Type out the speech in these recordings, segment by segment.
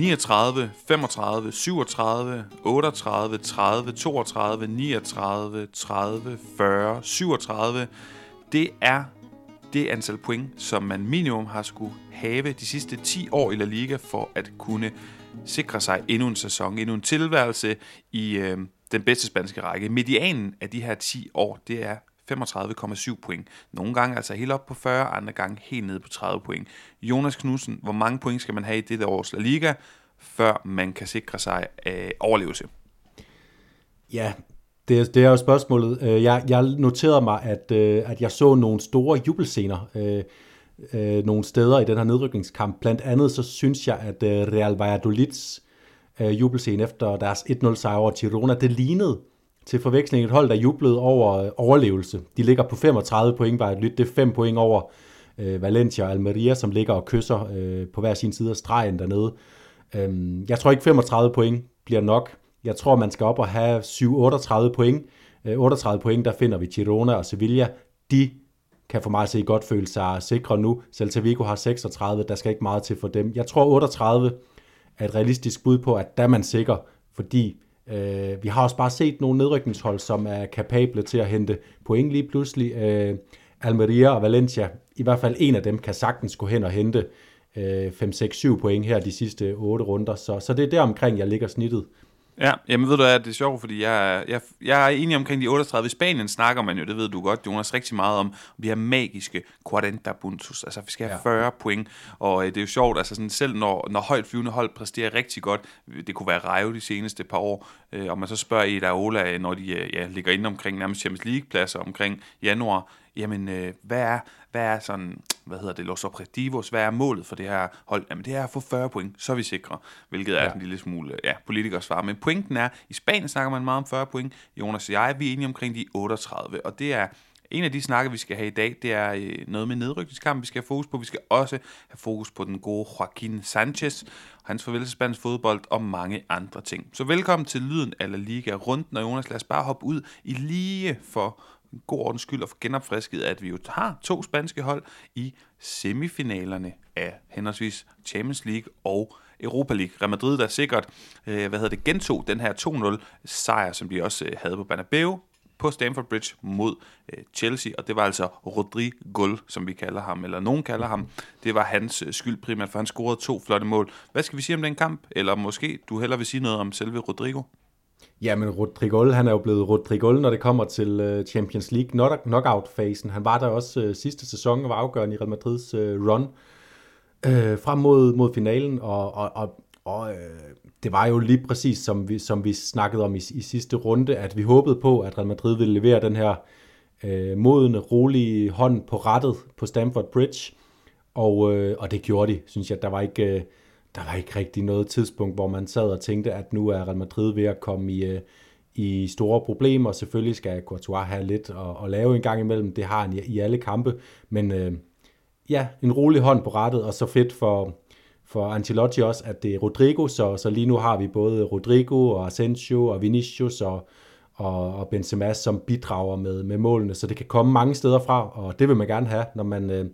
39, 35, 37, 38, 30, 32, 39, 30, 40, 37. Det er det antal point, som man minimum har skulle have de sidste 10 år i La Liga for at kunne sikre sig endnu en sæson, endnu en tilværelse i øh, den bedste spanske række. Medianen af de her 10 år, det er 35,7 point. Nogle gange altså helt op på 40, andre gange helt ned på 30 point. Jonas Knudsen, hvor mange point skal man have i dette års La Liga, før man kan sikre sig øh, overlevelse? Ja, det, det er jo spørgsmålet. Øh, jeg, jeg noterede mig, at, øh, at jeg så nogle store jubelscener øh, øh, nogle steder i den her nedrykningskamp. Blandt andet så synes jeg, at øh, Real Valladolids øh, jubelscene efter deres 1-0 sejr over Girona, det lignede til forveksling et hold, der jublede over øh, overlevelse. De ligger på 35 point, Valladolid, det er 5 point over øh, Valencia og Almeria, som ligger og kysser øh, på hver sin side af stregen dernede. Øh, Øhm, jeg tror ikke 35 point bliver nok. Jeg tror, man skal op og have 7-38 point. Øh, 38 point, der finder vi Girona og Sevilla. De kan for mig at se godt føle sig sikre nu. Celta Vigo har 36, der skal ikke meget til for dem. Jeg tror 38 er et realistisk bud på, at der er man sikker, fordi øh, vi har også bare set nogle nedrykningshold, som er kapable til at hente point lige pludselig. Øh, Almeria og Valencia, i hvert fald en af dem, kan sagtens gå hen og hente øh, 5, 6, 7 point her de sidste 8 runder. Så, så det er der omkring, jeg ligger snittet. Ja, jamen ved du hvad, det er sjovt, fordi jeg, jeg, jeg er enig omkring de 38. I Spanien snakker man jo, det ved du godt, Jonas, rigtig meget om de her magiske 40 puntos. Altså, vi skal have ja. 40 point, og øh, det er jo sjovt, altså sådan, selv når, når højt flyvende hold præsterer rigtig godt, det kunne være Rejo de seneste par år, øh, og man så spørger Eda Ola, når de øh, ja, ligger inde omkring nærmest Champions League-pladser omkring januar, jamen, øh, hvad, er, hvad er sådan, hvad hedder det, los objetivos, hvad er målet for det her hold? Jamen, det er at få 40 point, så er vi sikre, hvilket ja. er en lille smule, ja, politikers svar. Men pointen er, i Spanien snakker man meget om 40 point, Jonas og jeg, vi er enige omkring de 38, og det er, en af de snakke, vi skal have i dag, det er øh, noget med nedrykningskamp, vi skal have fokus på. Vi skal også have fokus på den gode Joaquin Sanchez, hans farvel til spansk fodbold og mange andre ting. Så velkommen til Lyden af La Liga rundt, og Jonas, lad os bare hoppe ud i lige for en god ordens skyld at få genopfrisket, at vi jo har to spanske hold i semifinalerne af henholdsvis Champions League og Europa League. Real Madrid, der sikkert øh, hvad hedder det, gentog den her 2-0 sejr, som de også øh, havde på Bernabeu på Stamford Bridge mod øh, Chelsea, og det var altså Rodrigo, som vi kalder ham, eller nogen kalder ham. Det var hans øh, skyld primært, for han scorede to flotte mål. Hvad skal vi sige om den kamp? Eller måske du heller vil sige noget om selve Rodrigo? Ja, men Rodrigol, han er jo blevet Rodrigol, når det kommer til øh, Champions League knockout-fasen. Han var der også øh, sidste sæson og var afgørende i Real Madrids øh, run øh, frem mod, mod finalen, og, og, og, og øh, det var jo lige præcis, som vi, som vi snakkede om i, i sidste runde, at vi håbede på, at Real Madrid ville levere den her øh, modende, rolige hånd på rettet på Stamford Bridge, og, øh, og det gjorde de, synes jeg. Der var ikke... Øh, der var ikke rigtig noget tidspunkt, hvor man sad og tænkte, at nu er Real Madrid ved at komme i, øh, i store problemer. Selvfølgelig skal Courtois have lidt at, at lave en gang imellem. Det har han i, i alle kampe. Men øh, ja, en rolig hånd på rettet, og så fedt for, for Ancelotti også, at det er Rodrigo. Så, så lige nu har vi både Rodrigo og Asensio og Vinicius og, og, og Benzema, som bidrager med, med målene. Så det kan komme mange steder fra, og det vil man gerne have, når man... Øh,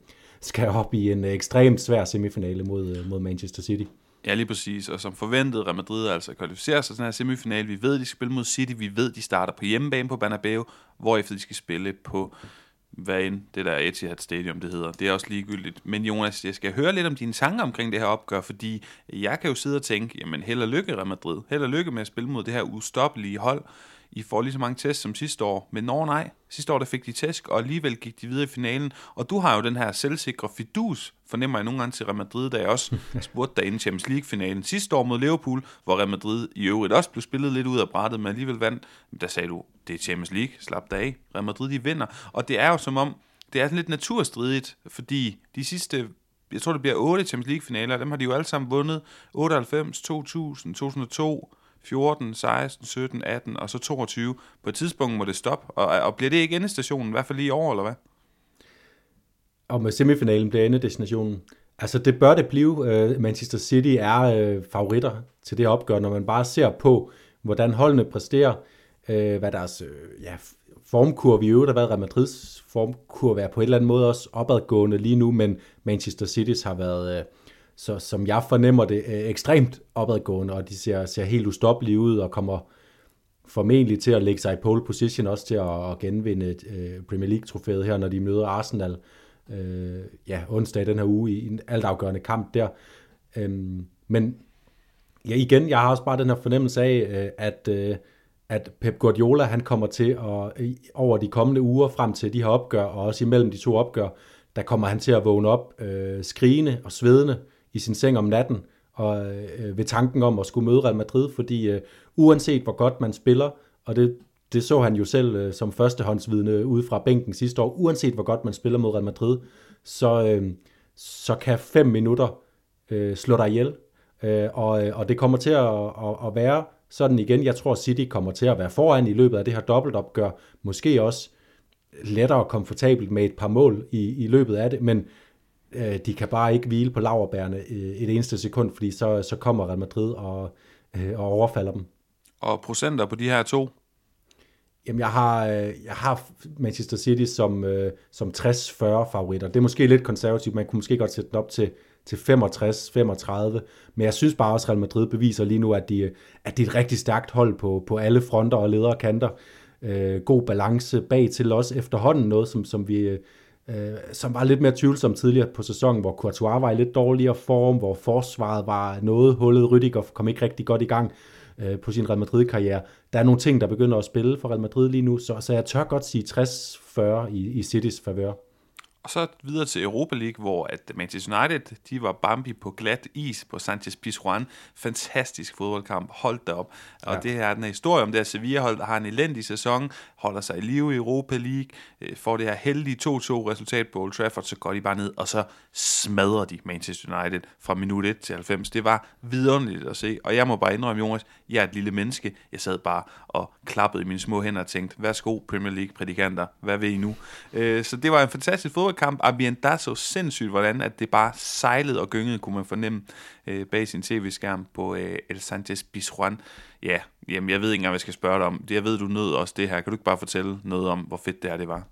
skal op i en ekstremt svær semifinale mod, øh, mod Manchester City. Ja, lige præcis. Og som forventet, Real Madrid altså kvalificerer sig til den her semifinale. Vi ved, de skal spille mod City. Vi ved, de starter på hjemmebane på Bernabeu, hvorefter de skal spille på hvad end det der Etihad Stadium, det hedder. Det er også ligegyldigt. Men Jonas, jeg skal høre lidt om dine tanker omkring det her opgør, fordi jeg kan jo sidde og tænke, jamen held og lykke Real Madrid. Held og lykke med at spille mod det her ustoppelige hold. I får lige så mange tests som sidste år. Men når nej, sidste år der fik de tæsk, og alligevel gik de videre i finalen. Og du har jo den her selvsikre fidus, fornemmer jeg nogle gange til Real Madrid, da jeg også spurgte dig inden Champions League-finalen sidste år mod Liverpool, hvor Real Madrid i øvrigt også blev spillet lidt ud af brættet, men alligevel vandt. Der sagde du, det er Champions League, slap dig af. Real Madrid, de vinder. Og det er jo som om, det er sådan lidt naturstridigt, fordi de sidste jeg tror det bliver 8 Champions League finaler, dem har de jo alle sammen vundet. 98, 2000, 2002, 14, 16, 17, 18 og så 22. På et tidspunkt må det stoppe, og, og bliver det ikke endestationen, i hvert fald lige over, eller hvad? Og med semifinalen bliver endedestinationen. Altså det bør det blive. Uh, Manchester City er uh, favoritter til det opgør, når man bare ser på, hvordan holdene præsterer, uh, hvad deres uh, ja, formkurve i øvrigt har været. Real Madrids formkurve er på en eller anden måde også opadgående lige nu, men Manchester City's har været uh, så som jeg fornemmer det, øh, ekstremt opadgående, og de ser, ser helt ustoppelige ud og kommer formentlig til at lægge sig i pole position, også til at, at genvinde øh, Premier League-trofæet her, når de møder Arsenal øh, ja, onsdag den her uge i en altafgørende kamp der. Øhm, men ja, igen, jeg har også bare den her fornemmelse af, øh, at, øh, at Pep Guardiola, han kommer til at over de kommende uger frem til de her opgør, og også imellem de to opgør, der kommer han til at vågne op øh, skrigende og svedende i sin seng om natten, og øh, ved tanken om at skulle møde Real Madrid, fordi øh, uanset hvor godt man spiller, og det, det så han jo selv øh, som førstehåndsvidne ude fra bænken sidste år, uanset hvor godt man spiller mod Real Madrid, så, øh, så kan fem minutter øh, slå dig ihjel, øh, og, øh, og det kommer til at, at, at være sådan igen. Jeg tror, City kommer til at være foran i løbet af det her dobbeltopgør, måske også lettere og komfortabelt med et par mål i, i løbet af det, men øh, de kan bare ikke hvile på laverbærene et eneste sekund, fordi så, så kommer Real Madrid og, øh, og overfalder dem. Og procenter på de her to? Jamen, jeg har, øh, jeg har Manchester City som, øh, som 60-40 favoritter. Det er måske lidt konservativt, man kunne måske godt sætte den op til, til 65-35, men jeg synes bare også, at Real Madrid beviser lige nu, at de, at de er et rigtig stærkt hold på, på alle fronter og ledere kanter. Øh, god balance bag til os efterhånden, noget som, som vi øh, som var lidt mere tvivlsomt tidligere på sæsonen, hvor Courtois var i lidt dårligere form, hvor forsvaret var noget hullet, Rüdiger kom ikke rigtig godt i gang øh, på sin Real Madrid-karriere. Der er nogle ting, der begynder at spille for Real Madrid lige nu, så, så jeg tør godt sige 60-40 i, i Citys favør. Og så videre til Europa League, hvor at Manchester United, de var Bambi på glat is på Sanchez Pizjuan. Fantastisk fodboldkamp, holdt op. Og ja. det her er den her historie om det her Sevilla-hold, der har en elendig sæson, holder sig i live i Europa League, øh, får det her heldige 2-2 resultat på Old Trafford, så går de bare ned, og så smadrer de Manchester United fra minut 1 til 90. Det var vidunderligt at se, og jeg må bare indrømme, Jonas, jeg er et lille menneske. Jeg sad bare og klappede i mine små hænder og tænkte, værsgo Premier League-prædikanter, hvad vil I nu? Øh, så det var en fantastisk fodboldkamp. Abienda så sindssygt, hvordan at det bare sejlede og gyngede, kunne man fornemme øh, bag sin tv-skærm på øh, El Sanchez Pizjuan. Ja, jamen jeg ved ikke engang, hvad jeg skal spørge dig om. Jeg ved, du nød også det her. Kan du ikke bare fortælle noget om, hvor fedt det her det var?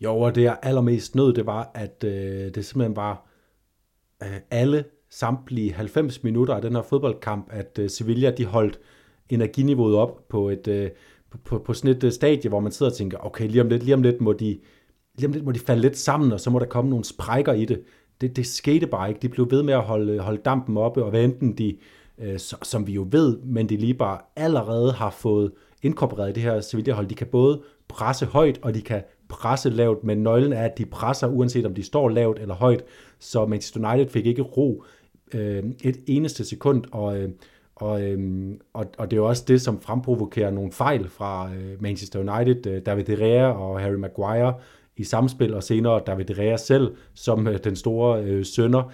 Jo, og det jeg allermest nød, det var, at øh, det simpelthen var øh, alle samtlige 90 minutter af den her fodboldkamp, at øh, Sevilla de holdt energiniveauet op på et øh, på, på, på sådan et øh, stadie, hvor man sidder og tænker, okay, lige om lidt, lige om lidt må de, lige om lidt må de falde lidt sammen, og så må der komme nogle sprækker i det. Det, det skete bare ikke. De blev ved med at holde, øh, holde dampen oppe, og hvad enten de, øh, Øh, som vi jo ved, men de lige bare allerede har fået inkorporeret det her Sevilla-hold. De kan både presse højt, og de kan presse lavt, men nøglen er, at de presser, uanset om de står lavt eller højt. Så Manchester United fik ikke ro øh, et eneste sekund, og, øh, og, øh, og, og det er jo også det, som fremprovokerer nogle fejl fra øh, Manchester United. Øh, David De Gea og Harry Maguire i samspil, og senere David De Gea selv som øh, den store øh, sønder.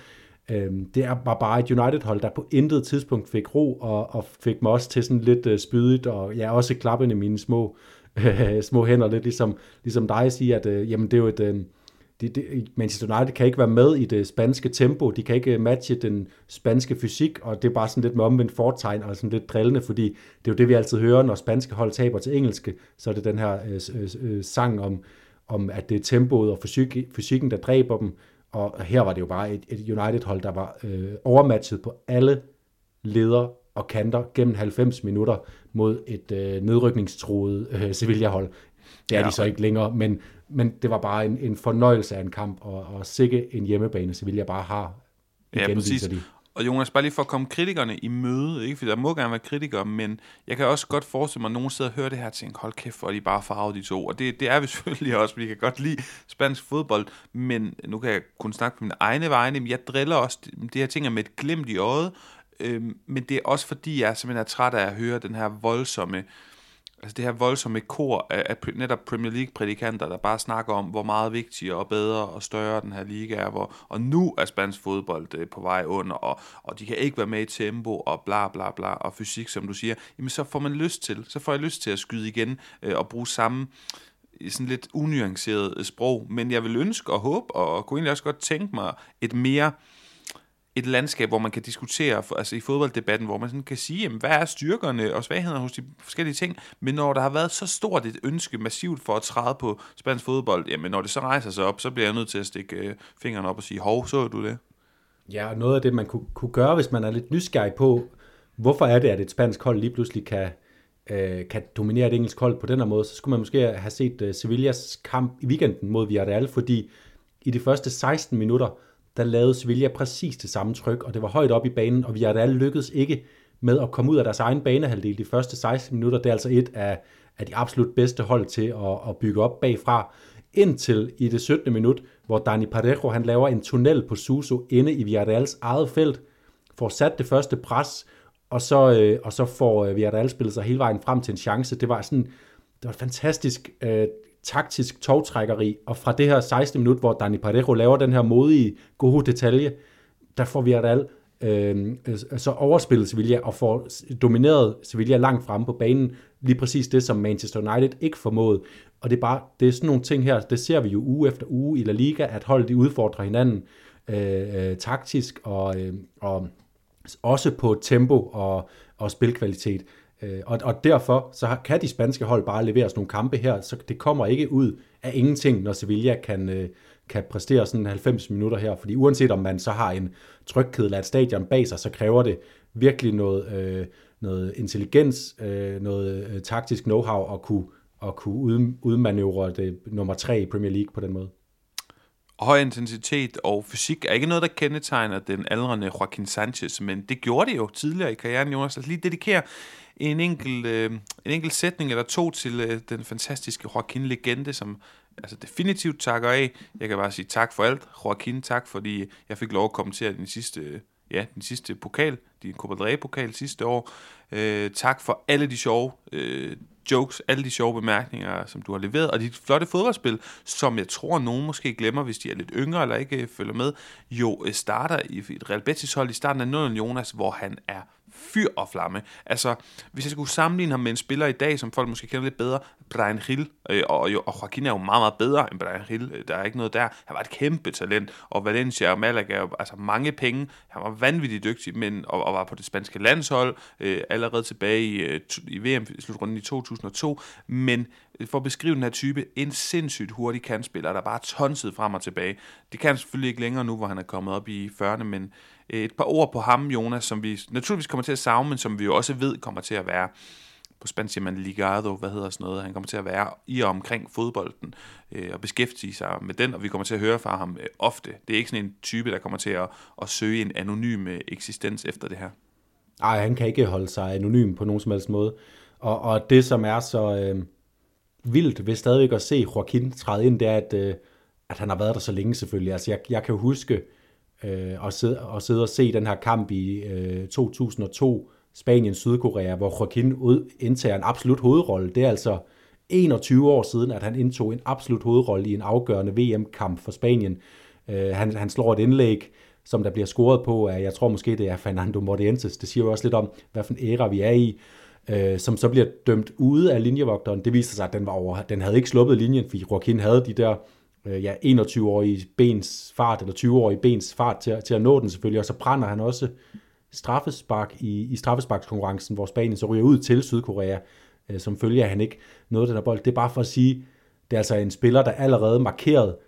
Øh, det var bare et United-hold, der på intet tidspunkt fik ro, og, og fik mig også til sådan lidt øh, spydigt, og ja, også klappende mine små, øh, små hænder, lidt ligesom, ligesom dig siger, at øh, jamen, det er jo et... Øh, det, det, Manchester United kan ikke være med i det spanske tempo, de kan ikke øh, matche den spanske fysik, og det er bare sådan lidt med omvendt fortegn, og sådan lidt drillende, fordi det er jo det, vi altid hører, når spanske hold taber til engelske, så er det den her øh, øh, øh sang om, om, at det er tempoet og fysik, fysikken, der dræber dem, og her var det jo bare et, et United-hold, der var øh, overmatchet på alle leder og kanter gennem 90 minutter mod et øh, nedrykningstroet øh, Sevilla-hold. Det er ja. de så ikke længere, men, men det var bare en, en fornøjelse af en kamp, og, og sikke en hjemmebane, Sevilla bare har. Igen, ja, præcis. De. Og Jonas, bare lige for at komme kritikerne i møde, ikke? for der må gerne være kritikere, men jeg kan også godt forestille mig, at nogen sidder og hører det her og tænker, hold kæft, hvor de bare farvet de to. Og det, det er vi selvfølgelig også, vi kan godt lide spansk fodbold, men nu kan jeg kun snakke på mine egne vegne, men jeg driller også det her ting med et glimt i øjet, øh, men det er også fordi, jeg simpelthen er træt af at høre den her voldsomme øh, altså det her voldsomme kor af, af netop Premier League-prædikanter, der bare snakker om, hvor meget vigtigere og bedre og større den her liga er, hvor, og nu er spansk fodbold øh, på vej under, og, og de kan ikke være med i tempo, og bla bla bla, og fysik, som du siger, jamen så får man lyst til, så får jeg lyst til at skyde igen, øh, og bruge samme sådan lidt unuanceret øh, sprog, men jeg vil ønske og håbe, og kunne egentlig også godt tænke mig et mere øh, et landskab, hvor man kan diskutere, altså i fodbolddebatten, hvor man sådan kan sige, jamen, hvad er styrkerne og svaghederne hos de forskellige ting, men når der har været så stort et ønske massivt for at træde på spansk fodbold, jamen når det så rejser sig op, så bliver jeg nødt til at stikke øh, fingrene op og sige, hov, så du det? Ja, og noget af det, man kunne, kunne gøre, hvis man er lidt nysgerrig på, hvorfor er det, at et spansk hold lige pludselig kan, øh, kan dominere et engelsk hold på den her måde, så skulle man måske have set øh, Sevillas kamp i weekenden mod Villarreal, fordi i de første 16 minutter, der lavede Sevilla præcis det samme tryk, og det var højt op i banen, og vi har da lykkedes ikke med at komme ud af deres egen banehalvdel de første 16 minutter. Det er altså et af, af de absolut bedste hold til at, at bygge op bagfra. Indtil i det 17. minut, hvor Dani Parejo han laver en tunnel på Suso inde i Villarreals eget felt, får sat det første pres, og så, øh, og så får øh, Villarreal spillet sig hele vejen frem til en chance. Det var sådan, det var et fantastisk øh, taktisk togtrækkeri, og fra det her 16. minut, hvor Dani Parejo laver den her modige, gode detalje, der får vi Villarreal øhm, øh, øh, så overspillet Sevilla og får domineret Sevilla langt fremme på banen. Lige præcis det, som Manchester United ikke formåede. Og det er bare, det er sådan nogle ting her, det ser vi jo uge efter uge i La Liga, at holdet de udfordrer hinanden øh, øh, taktisk og, øh, og også på tempo og, og spilkvalitet. Øh, og, og derfor så kan de spanske hold bare levere sådan nogle kampe her, så det kommer ikke ud af ingenting, når Sevilla kan, øh, kan præstere sådan 90 minutter her. Fordi uanset om man så har en et stadion bag sig, så kræver det virkelig noget, øh, noget intelligens, øh, noget øh, taktisk know-how at kunne, at kunne udmanøvrere det nummer tre i Premier League på den måde. Høj intensitet og fysik er ikke noget, der kendetegner den aldrende Joaquin Sanchez, men det gjorde det jo tidligere i karrieren, Jonas. Lad os lige dedikere en enkelt, øh, en enkelt sætning eller to til øh, den fantastiske Joaquin-legende, som altså definitivt takker af. Jeg kan bare sige tak for alt. Joaquin, tak fordi jeg fik lov at kommentere den sidste, ja, den sidste pokal, din Copa del pokal sidste år. Øh, tak for alle de sjove øh, jokes, alle de sjove bemærkninger, som du har leveret, og dit flotte fodboldspil, som jeg tror, nogen måske glemmer, hvis de er lidt yngre eller ikke øh, følger med, jo øh, starter i et Real Betis hold i starten af 0 Jonas, hvor han er fyr og flamme. Altså, hvis jeg skulle sammenligne ham med en spiller i dag, som folk måske kender lidt bedre, Brian Hill, øh, og, og Joaquin er jo meget, meget bedre end Brian Hill, øh, der er ikke noget der. Han var et kæmpe talent, og Valencia og Malaga, altså mange penge, han var vanvittigt dygtig, men, og, og var på det spanske landshold, øh, allerede tilbage i, øh, i VM-slutrunden i 2002, men øh, for at beskrive den her type, en sindssygt hurtig kantspiller, der bare tonsede frem og tilbage. Det kan han selvfølgelig ikke længere nu, hvor han er kommet op i 40'erne, men Øh, et par ord på ham, Jonas, som vi naturligvis kommer til at savne, men som vi jo også ved kommer til at være på spansk siger man ligado, hvad hedder sådan noget, han kommer til at være i og omkring fodbolden øh, og beskæftige sig med den, og vi kommer til at høre fra ham øh, ofte. Det er ikke sådan en type, der kommer til at, at søge en anonym øh, eksistens efter det her. Nej, han kan ikke holde sig anonym på nogen som helst måde. Og, og det, som er så øh, vildt ved stadigvæk at se Joaquin træde ind, det er, at, øh, at han har været der så længe selvfølgelig. Altså, jeg, jeg kan huske, øh, øh, og, sidde, og sidde og se den her kamp i øh, 2002, Spanien-Sydkorea, hvor Joaquin indtager en absolut hovedrolle. Det er altså 21 år siden, at han indtog en absolut hovedrolle i en afgørende VM-kamp for Spanien. Øh, han, han slår et indlæg, som der bliver scoret på, af, jeg tror måske det er Fernando Mordientes. Det siger jo også lidt om, hvad for en æra vi er i, øh, som så bliver dømt ude af linjevogteren. Det viser sig, at den, var over, den havde ikke sluppet linjen, fordi Joaquin havde de der øh, ja, 21-årige bens fart, eller 20-årige bens fart til, til at nå den selvfølgelig, og så brænder han også straffespark i, i straffesparkskonkurrencen, hvor Spanien så ryger ud til Sydkorea, øh, som følger han ikke noget den her bold. Det er bare for at sige, det er altså en spiller, der allerede markerede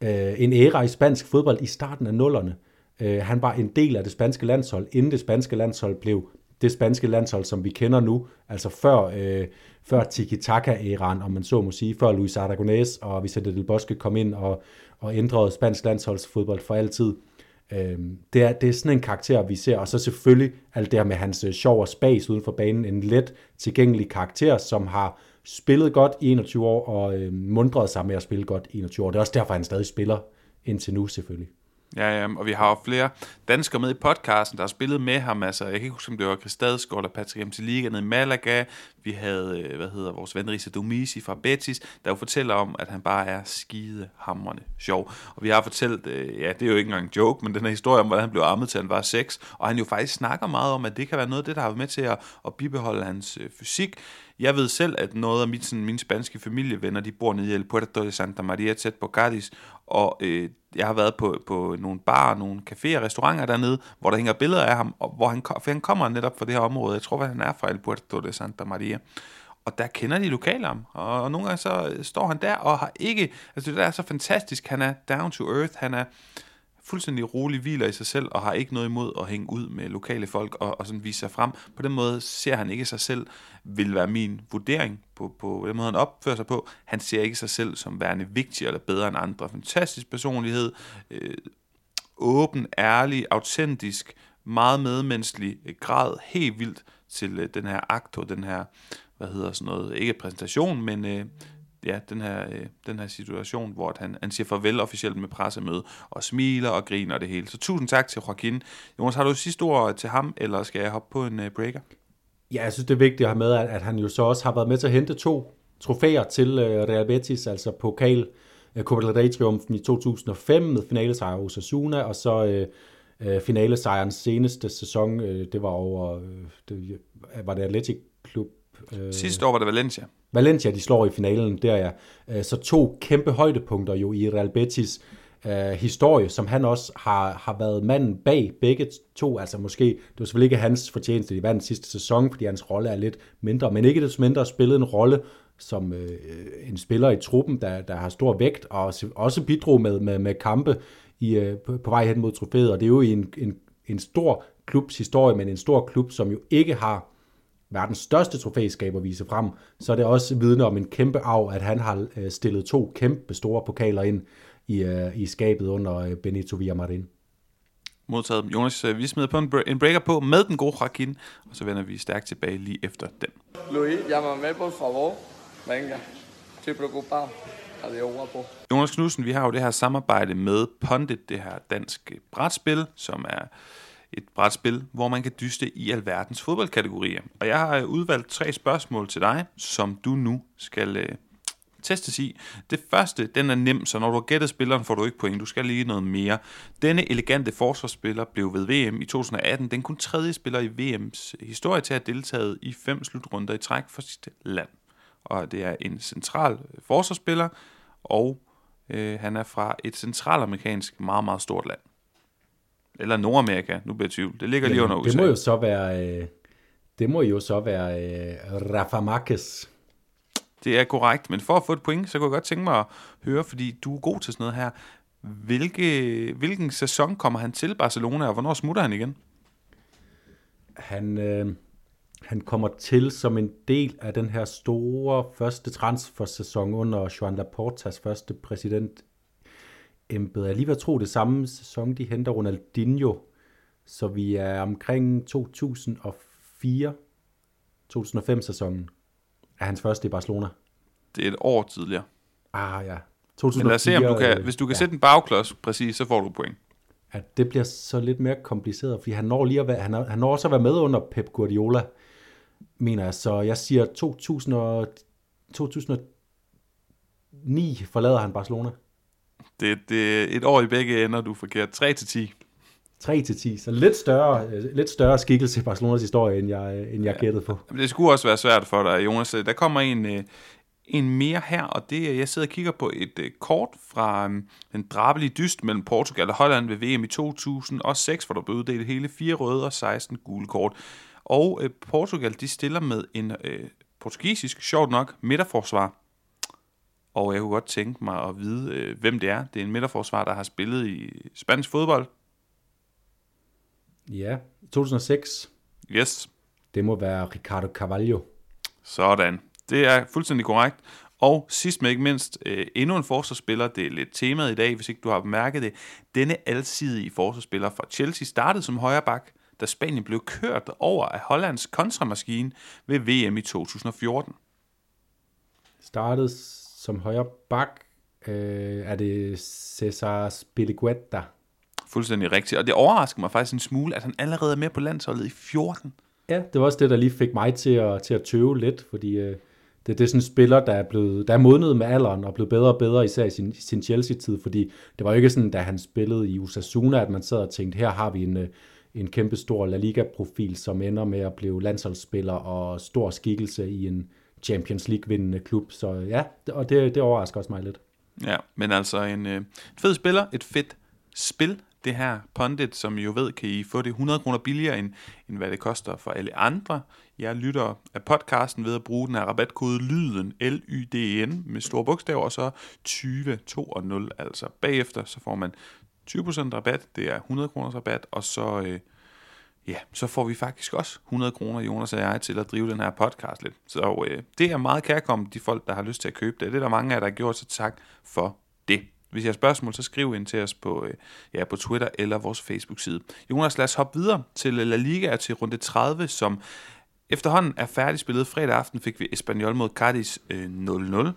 øh, en æra i spansk fodbold i starten af nullerne. Øh, han var en del af det spanske landshold, inden det spanske landshold blev det spanske landshold, som vi kender nu, altså før, øh, før tiki-taka-æraen, om man så må sige, før Luis Aragonés og Vicente del Bosque kom ind og, og ændrede spansk landsholdsfodbold for altid. Øh, det, er, det er sådan en karakter, vi ser, og så selvfølgelig alt det her med hans øh, sjov og spas uden for banen, en let tilgængelig karakter, som har spillet godt i 21 år, og øh, mundret sig med at spille godt i 21 år. Det er også derfor, han stadig spiller indtil nu selvfølgelig. Ja, ja, og vi har jo flere danskere med i podcasten, der har spillet med ham. Altså, jeg kan ikke huske, om det var Chris Stadsgaard eller Patrick M. Liga nede i Malaga. Vi havde, øh, hvad hedder vores ven Risa Domisi fra Betis, der jo fortæller om, at han bare er skide hammerne sjov. Og vi har fortalt, øh, ja, det er jo ikke engang en joke, men den her historie om, hvordan han blev armet til, han var 6. Og han jo faktisk snakker meget om, at det kan være noget af det, der har været med til at, at bibeholde hans øh, fysik. Jeg ved selv, at noget af mit, sådan, mine spanske familievenner, de bor nede i El Puerto de Santa Maria, tæt på Cadiz, og øh, jeg har været på, på nogle bar, nogle caféer restauranter dernede, hvor der hænger billeder af ham, og hvor han, for han kommer netop fra det her område. Jeg tror, at han er fra El Puerto de Santa Maria. Og der kender de lokale ham, og, og nogle gange så øh, står han der og har ikke, altså det der er så fantastisk, han er down to earth, han er fuldstændig rolig hviler i sig selv, og har ikke noget imod at hænge ud med lokale folk, og, og sådan vise sig frem. På den måde ser han ikke sig selv, vil være min vurdering på, på den måde, han opfører sig på. Han ser ikke sig selv som værende vigtig eller bedre end andre. Fantastisk personlighed, øh, åben, ærlig, autentisk, meget medmenneskelig øh, grad, helt vildt til øh, den her akt og den her, hvad hedder sådan noget, ikke præsentation, men øh, ja, den her, øh, den her situation, hvor han, han siger farvel officielt med pressemøde, og smiler og griner det hele. Så tusind tak til Joaquin. Jonas, har du sidste ord til ham, eller skal jeg hoppe på en uh, breaker? Ja, jeg synes, det er vigtigt at have med, at, at han jo så også har været med til at hente to trofæer til uh, Real Betis, altså pokal uh, Copa del Rey triumfen i 2005 med finalesejr hos Osasuna, og så uh, finalesejren seneste sæson, uh, det var over, uh, det, var det Atletic Klub? Uh, Sidste år var det Valencia. Valencia, de slår i finalen, der er ja. Så to kæmpe højdepunkter jo i Real Betis øh, historie, som han også har, har været manden bag begge to. Altså måske, det var selvfølgelig ikke hans fortjeneste, de vandt sidste sæson, fordi hans rolle er lidt mindre, men ikke desto mindre spillet en rolle som øh, en spiller i truppen, der, der har stor vægt, og også bidrog med, med, med kampe i, øh, på, på vej hen mod trofæet, og det er jo en, en, en stor klubs historie, men en stor klub, som jo ikke har verdens største trofæskab at vise frem, så er det også vidne om en kæmpe arv, at han har øh, stillet to kæmpe store pokaler ind i, uh, i skabet under øh, Benito Villamarin. Modtaget. Jonas, vi smider på en, en breaker på med den gode Joaquin, og så vender vi stærkt tilbage lige efter den. Luis, llámame por favor. Venga, estoy preocupado. Jonas Knudsen, vi har jo det her samarbejde med Pondit, det her dansk brætspil, som er et brætspil, hvor man kan dyste i alverdens fodboldkategorier. Og jeg har øh, udvalgt tre spørgsmål til dig, som du nu skal øh, testes i. Det første, den er nem, så når du har gættet spilleren, får du ikke point. Du skal lige noget mere. Denne elegante forsvarsspiller blev ved VM i 2018 den kun tredje spiller i VM's historie til at have deltaget i fem slutrunder i træk for sit land. Og det er en central øh, forsvarsspiller, og øh, han er fra et centralamerikansk meget, meget stort land. Eller Nordamerika, nu bliver jeg tvivl. Det ligger lige under USA. Det må jo så være, øh, det må jo så være øh, Rafa Marquez. Det er korrekt, men for at få et point, så kunne jeg godt tænke mig at høre, fordi du er god til sådan noget her. Hvilke, hvilken sæson kommer han til Barcelona, og hvornår smutter han igen? Han, øh, han kommer til som en del af den her store første transfersæson under Joan Laportas første præsident embede. Jeg lige ved at tro det samme sæson, de henter Ronaldinho, så vi er omkring 2004, 2005 sæsonen er hans første i Barcelona. Det er et år tidligere. Ah ja. 2004, Men lad os se, om du kan, hvis du kan ja. sætte en bagklods præcis, så får du point. Ja, det bliver så lidt mere kompliceret, fordi han når, lige at være, han, han når også at være med under Pep Guardiola, mener jeg. Så jeg siger 2000 og, 2009 forlader han Barcelona. Det, det er et år i begge ender, du er forkert. 3 til 10. 3 til 10, så lidt større, lidt større skikkelse i Barcelonas historie, end jeg, end jeg ja. gættede på. Det skulle også være svært for dig, Jonas. Der kommer en, øh, en mere her, og det er, jeg sidder og kigger på et øh, kort fra den drabelige dyst mellem Portugal og Holland ved VM i 2006, hvor der blev uddelt hele fire røde og 16 gule kort. Og Portugal, de stiller med en uh, portugisisk, sjovt nok, midterforsvar, og jeg kunne godt tænke mig at vide, øh, hvem det er. Det er en midterforsvar, der har spillet i spansk fodbold. Ja, 2006. Yes. Det må være Ricardo Carvalho. Sådan. Det er fuldstændig korrekt. Og sidst men ikke mindst, øh, endnu en forsvarsspiller, det er lidt temaet i dag, hvis ikke du har bemærket det. Denne alsidige forsvarsspiller fra Chelsea startede som højre bak, da Spanien blev kørt over af Hollands kontramaskine ved VM i 2014. Startede som højre bak øh, er det Cesar Spiligueta. Fuldstændig rigtigt. Og det overrasker mig faktisk en smule, at han allerede er med på landsholdet i 14. Ja, det var også det, der lige fik mig til at, til at tøve lidt, fordi øh, det, det er sådan en spiller, der er, blevet, der er modnet med alderen og blevet bedre og bedre, især i sin, sin Chelsea-tid, fordi det var jo ikke sådan, da han spillede i Osasuna, at man sad og tænkte, her har vi en, øh, en kæmpe stor La Liga-profil, som ender med at blive landsholdsspiller og stor skikkelse i en, Champions League-vindende klub. Så ja, og det, det overrasker også mig lidt. Ja, men altså en øh, fed spiller, et fedt spil, det her Pondit, som I jo ved, kan I få det 100 kroner billigere, end, end hvad det koster for alle andre. Jeg lytter af podcasten ved at bruge den her rabatkode LYDEN, L-Y-D-N, med store bogstaver, og så 20, 2 og 0. Altså bagefter, så får man 20% rabat, det er 100 kroners rabat, og så, øh, ja, så får vi faktisk også 100 kroner, Jonas og jeg, til at drive den her podcast lidt. Så øh, det er meget kærkommet, de folk, der har lyst til at købe det. Det er der mange af jer, der har gjort, så tak for det. Hvis I har spørgsmål, så skriv ind til os på, øh, ja, på Twitter eller vores Facebook-side. Jonas, lad os hoppe videre til La Liga og til runde 30, som efterhånden er færdigspillet. Fredag aften fik vi Espanyol mod Cardis øh, 0-0.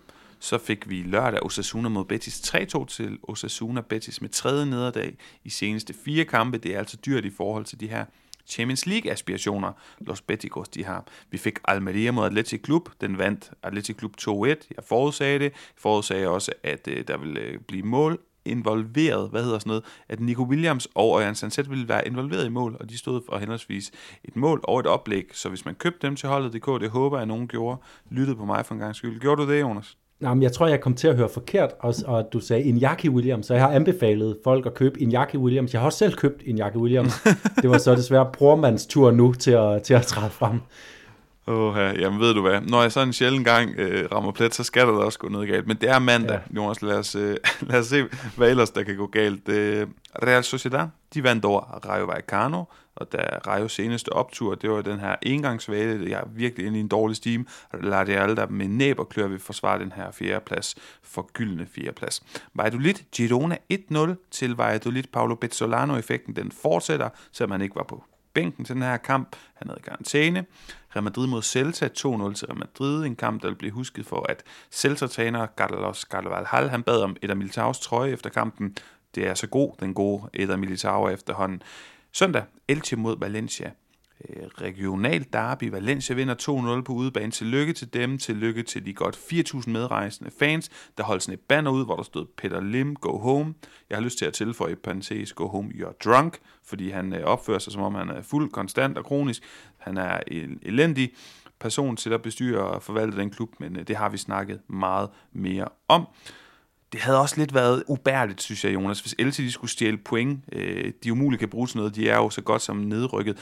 Så fik vi lørdag Osasuna mod Betis 3-2 til Osasuna Betis med tredje nederdag i seneste fire kampe. Det er altså dyrt i forhold til de her Champions League-aspirationer, Los Beticos de har. Vi fik Almeria mod Atletic Klub. Den vandt Atletic Klub 2-1. Jeg forudsagde det. Jeg forudsagde også, at øh, der ville øh, blive mål involveret, hvad hedder sådan noget, at Nico Williams og Ørjan Sanset ville være involveret i mål, og de stod for henholdsvis et mål og et oplæg, så hvis man købte dem til holdet.dk, det håber jeg, at nogen gjorde, lyttede på mig for en gang skyld. Gjorde du det, Jonas? Nej, men jeg tror, jeg kom til at høre forkert, og, og du sagde Iñaki Williams, så jeg har anbefalet folk at købe Iñaki Williams. Jeg har også selv købt Iñaki Williams. det var så desværre brormands tur nu til at, til at træde frem. Åh, ja, jamen ved du hvad, når jeg så en sjældent gang øh, rammer plet, så skal der da også gå noget galt. Men det er mandag, ja. Jonas, lad os, øh, lad os se, hvad ellers der kan gå galt. Øh, Real Sociedad, de vandt over Rayo Vallecano, og da Rayo seneste optur, det var den her engangsvale, jeg er virkelig inde i en dårlig steam, det alle, der med næb og klør vil forsvare den her fjerdeplads, for gyldne fjerdeplads. Valladolid, Girona 1-0 til Valladolid, Paulo Bezzolano-effekten, den fortsætter, selvom han ikke var på bænken til den her kamp. Han havde karantæne. Real Madrid mod Celta 2-0 til Real Madrid. En kamp, der vil blive husket for, at Celta-træner Carlos Carvalhal, han bad om Eder Militaus trøje efter kampen. Det er så god, den gode Eder Militao efterhånden. Søndag, Elche mod Valencia. Øh, regional derby. Valencia vinder 2-0 på udebane. Tillykke til dem, tillykke til de godt 4.000 medrejsende fans, der holdt sådan et banner ud, hvor der stod Peter Lim, go home. Jeg har lyst til at tilføje i parentes, go home, you're drunk, fordi han øh, opfører sig som om han er fuld, konstant og kronisk. Han er en elendig person til at bestyre og forvalte den klub, men øh, det har vi snakket meget mere om. Det havde også lidt været ubærligt, synes jeg, Jonas, hvis LT skulle stjæle point. de umuligt kan bruge til noget, de er jo så godt som nedrykket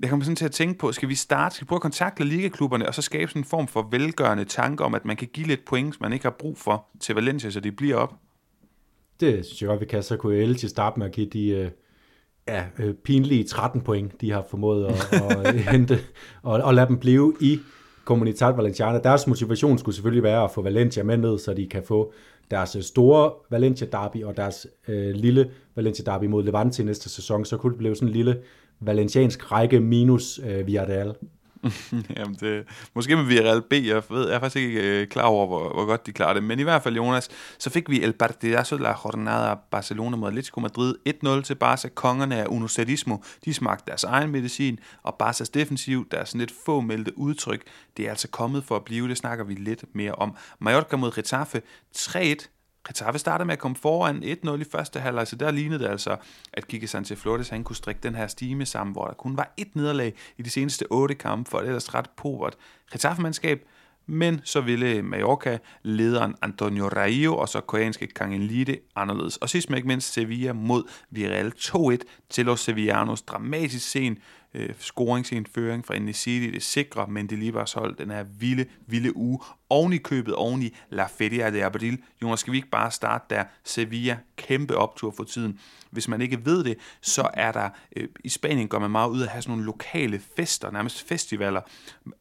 jeg kommer sådan til at tænke på, skal vi starte, skal vi prøve at kontakte ligaklubberne, og så skabe sådan en form for velgørende tanke om, at man kan give lidt point, som man ikke har brug for til Valencia, så de bliver op? Det synes jeg godt, vi kan. Så kunne Elche starte med at give de øh, ja, øh, pinlige 13 point, de har formået at, at hente, og, og lade dem blive i Comunitat Valenciana. Deres motivation skulle selvfølgelig være at få Valencia med ned, så de kan få deres øh, store Valencia derby og deres øh, lille Valencia derby mod Levante næste sæson, så kunne det blive sådan en lille valenciansk række minus øh, Villarreal. Jamen det, måske med Villarreal B, jeg, ved, jeg er faktisk ikke øh, klar over, hvor, hvor godt de klarer det. Men i hvert fald, Jonas, så fik vi El Partidazo de la Jornada Barcelona mod Atletico Madrid 1-0 til Barca. Kongerne af Unocerismo, de smagte deres egen medicin, og Barcas defensiv, der er sådan lidt få meldte udtryk, det er altså kommet for at blive, det snakker vi lidt mere om. Mallorca mod Getafe 3-1 Getafe startede med at komme foran 1-0 i første halvleg, så der lignede det altså, at Kike Sanchez Flores han kunne strikke den her stime sammen, hvor der kun var et nederlag i de seneste otte kampe for et ellers ret povert Getafe-mandskab, men så ville Mallorca, lederen Antonio Raio og så koreanske Kang Lide anderledes. Og sidst men ikke mindst Sevilla mod Villarreal 2-1 til Los Sevillanos. Dramatisk sen øh, scoringsindføring fra Enesidi, det sikre Mendelibers hold, den her vilde, vilde uge, oven i købet, oven i La Feria de Abril. Jonas, skal vi ikke bare starte der? Sevilla, kæmpe optur for tiden. Hvis man ikke ved det, så er der, øh, i Spanien går man meget ud af at have sådan nogle lokale fester, nærmest festivaler.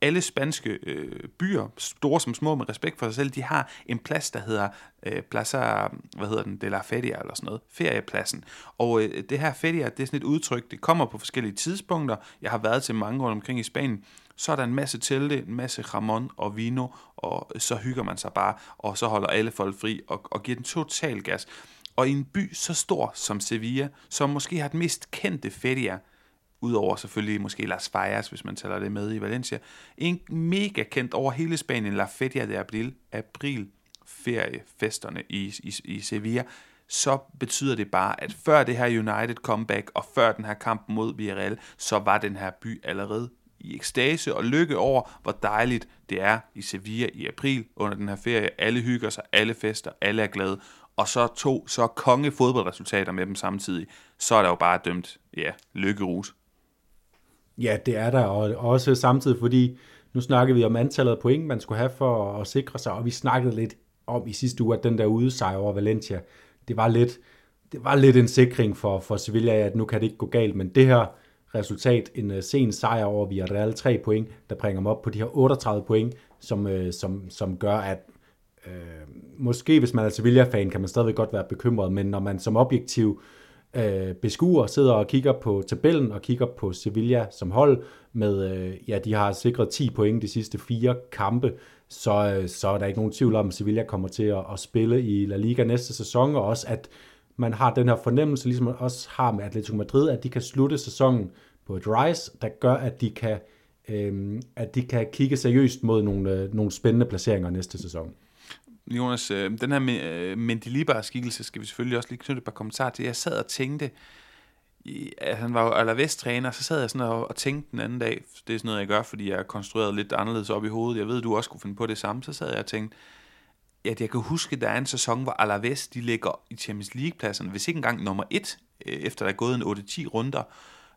Alle spanske øh, byer, store som små med respekt for sig selv, de har en plads, der hedder øh, Plaza, hvad hedder den, de la Feria eller sådan noget, feriepladsen. Og øh, det her feria, det er sådan et udtryk, det kommer på forskellige tidspunkter. Jeg har været til mange rundt omkring i Spanien. Så er der en masse telte, en masse ramon og vino, og så hygger man sig bare, og så holder alle folk fri og, og giver den total gas. Og i en by så stor som Sevilla, som måske har den mest kendte feria, udover selvfølgelig måske Las Fallas, hvis man tæller det med i Valencia, en mega kendt over hele Spanien, La Feria de Abril, april feriefesterne i, i, i Sevilla, så betyder det bare, at før det her United comeback og før den her kamp mod Villarreal, så var den her by allerede i ekstase og lykke over, hvor dejligt det er i Sevilla i april under den her ferie. Alle hygger sig, alle fester, alle er glade. Og så to så konge fodboldresultater med dem samtidig. Så er der jo bare dømt, ja, lykkerus. Ja, det er der, og også samtidig, fordi nu snakkede vi om antallet af point, man skulle have for at sikre sig, og vi snakkede lidt om i sidste uge, at den der ude sejr over Valencia, det var lidt det var lidt en sikring for, for Sevilla, at nu kan det ikke gå galt, men det her resultat, en øh, sen sejr over Villarreal, 3 point, der bringer dem op på de her 38 point, som, øh, som, som gør, at øh, måske hvis man er Sevilla-fan, kan man stadigvæk godt være bekymret, men når man som objektiv øh, beskuer, sidder og kigger på tabellen og kigger på Sevilla som hold, med, øh, ja, de har sikret 10 point de sidste fire kampe, så, øh, så er der ikke nogen tvivl om, at Sevilla kommer til at, at spille i La Liga næste sæson, og også at man har den her fornemmelse, ligesom man også har med Atletico Madrid, at de kan slutte sæsonen på et rise, der gør, at de kan, øh, at de kan kigge seriøst mod nogle, øh, nogle spændende placeringer næste sæson. Jonas, øh, den her øh, Mendilibar-skikkelse skal vi selvfølgelig også lige knytte et par kommentarer til. Jeg sad og tænkte, at han var jo Alaves-træner, så sad jeg sådan og, og tænkte den anden dag, det er sådan noget, jeg gør, fordi jeg er konstrueret lidt anderledes op i hovedet. Jeg ved, du også kunne finde på det samme. Så sad jeg og tænkte, at jeg kan huske, at der er en sæson, hvor Alaves de ligger i Champions League-pladserne, hvis ikke engang nummer et, øh, efter der er gået en 8-10 runder.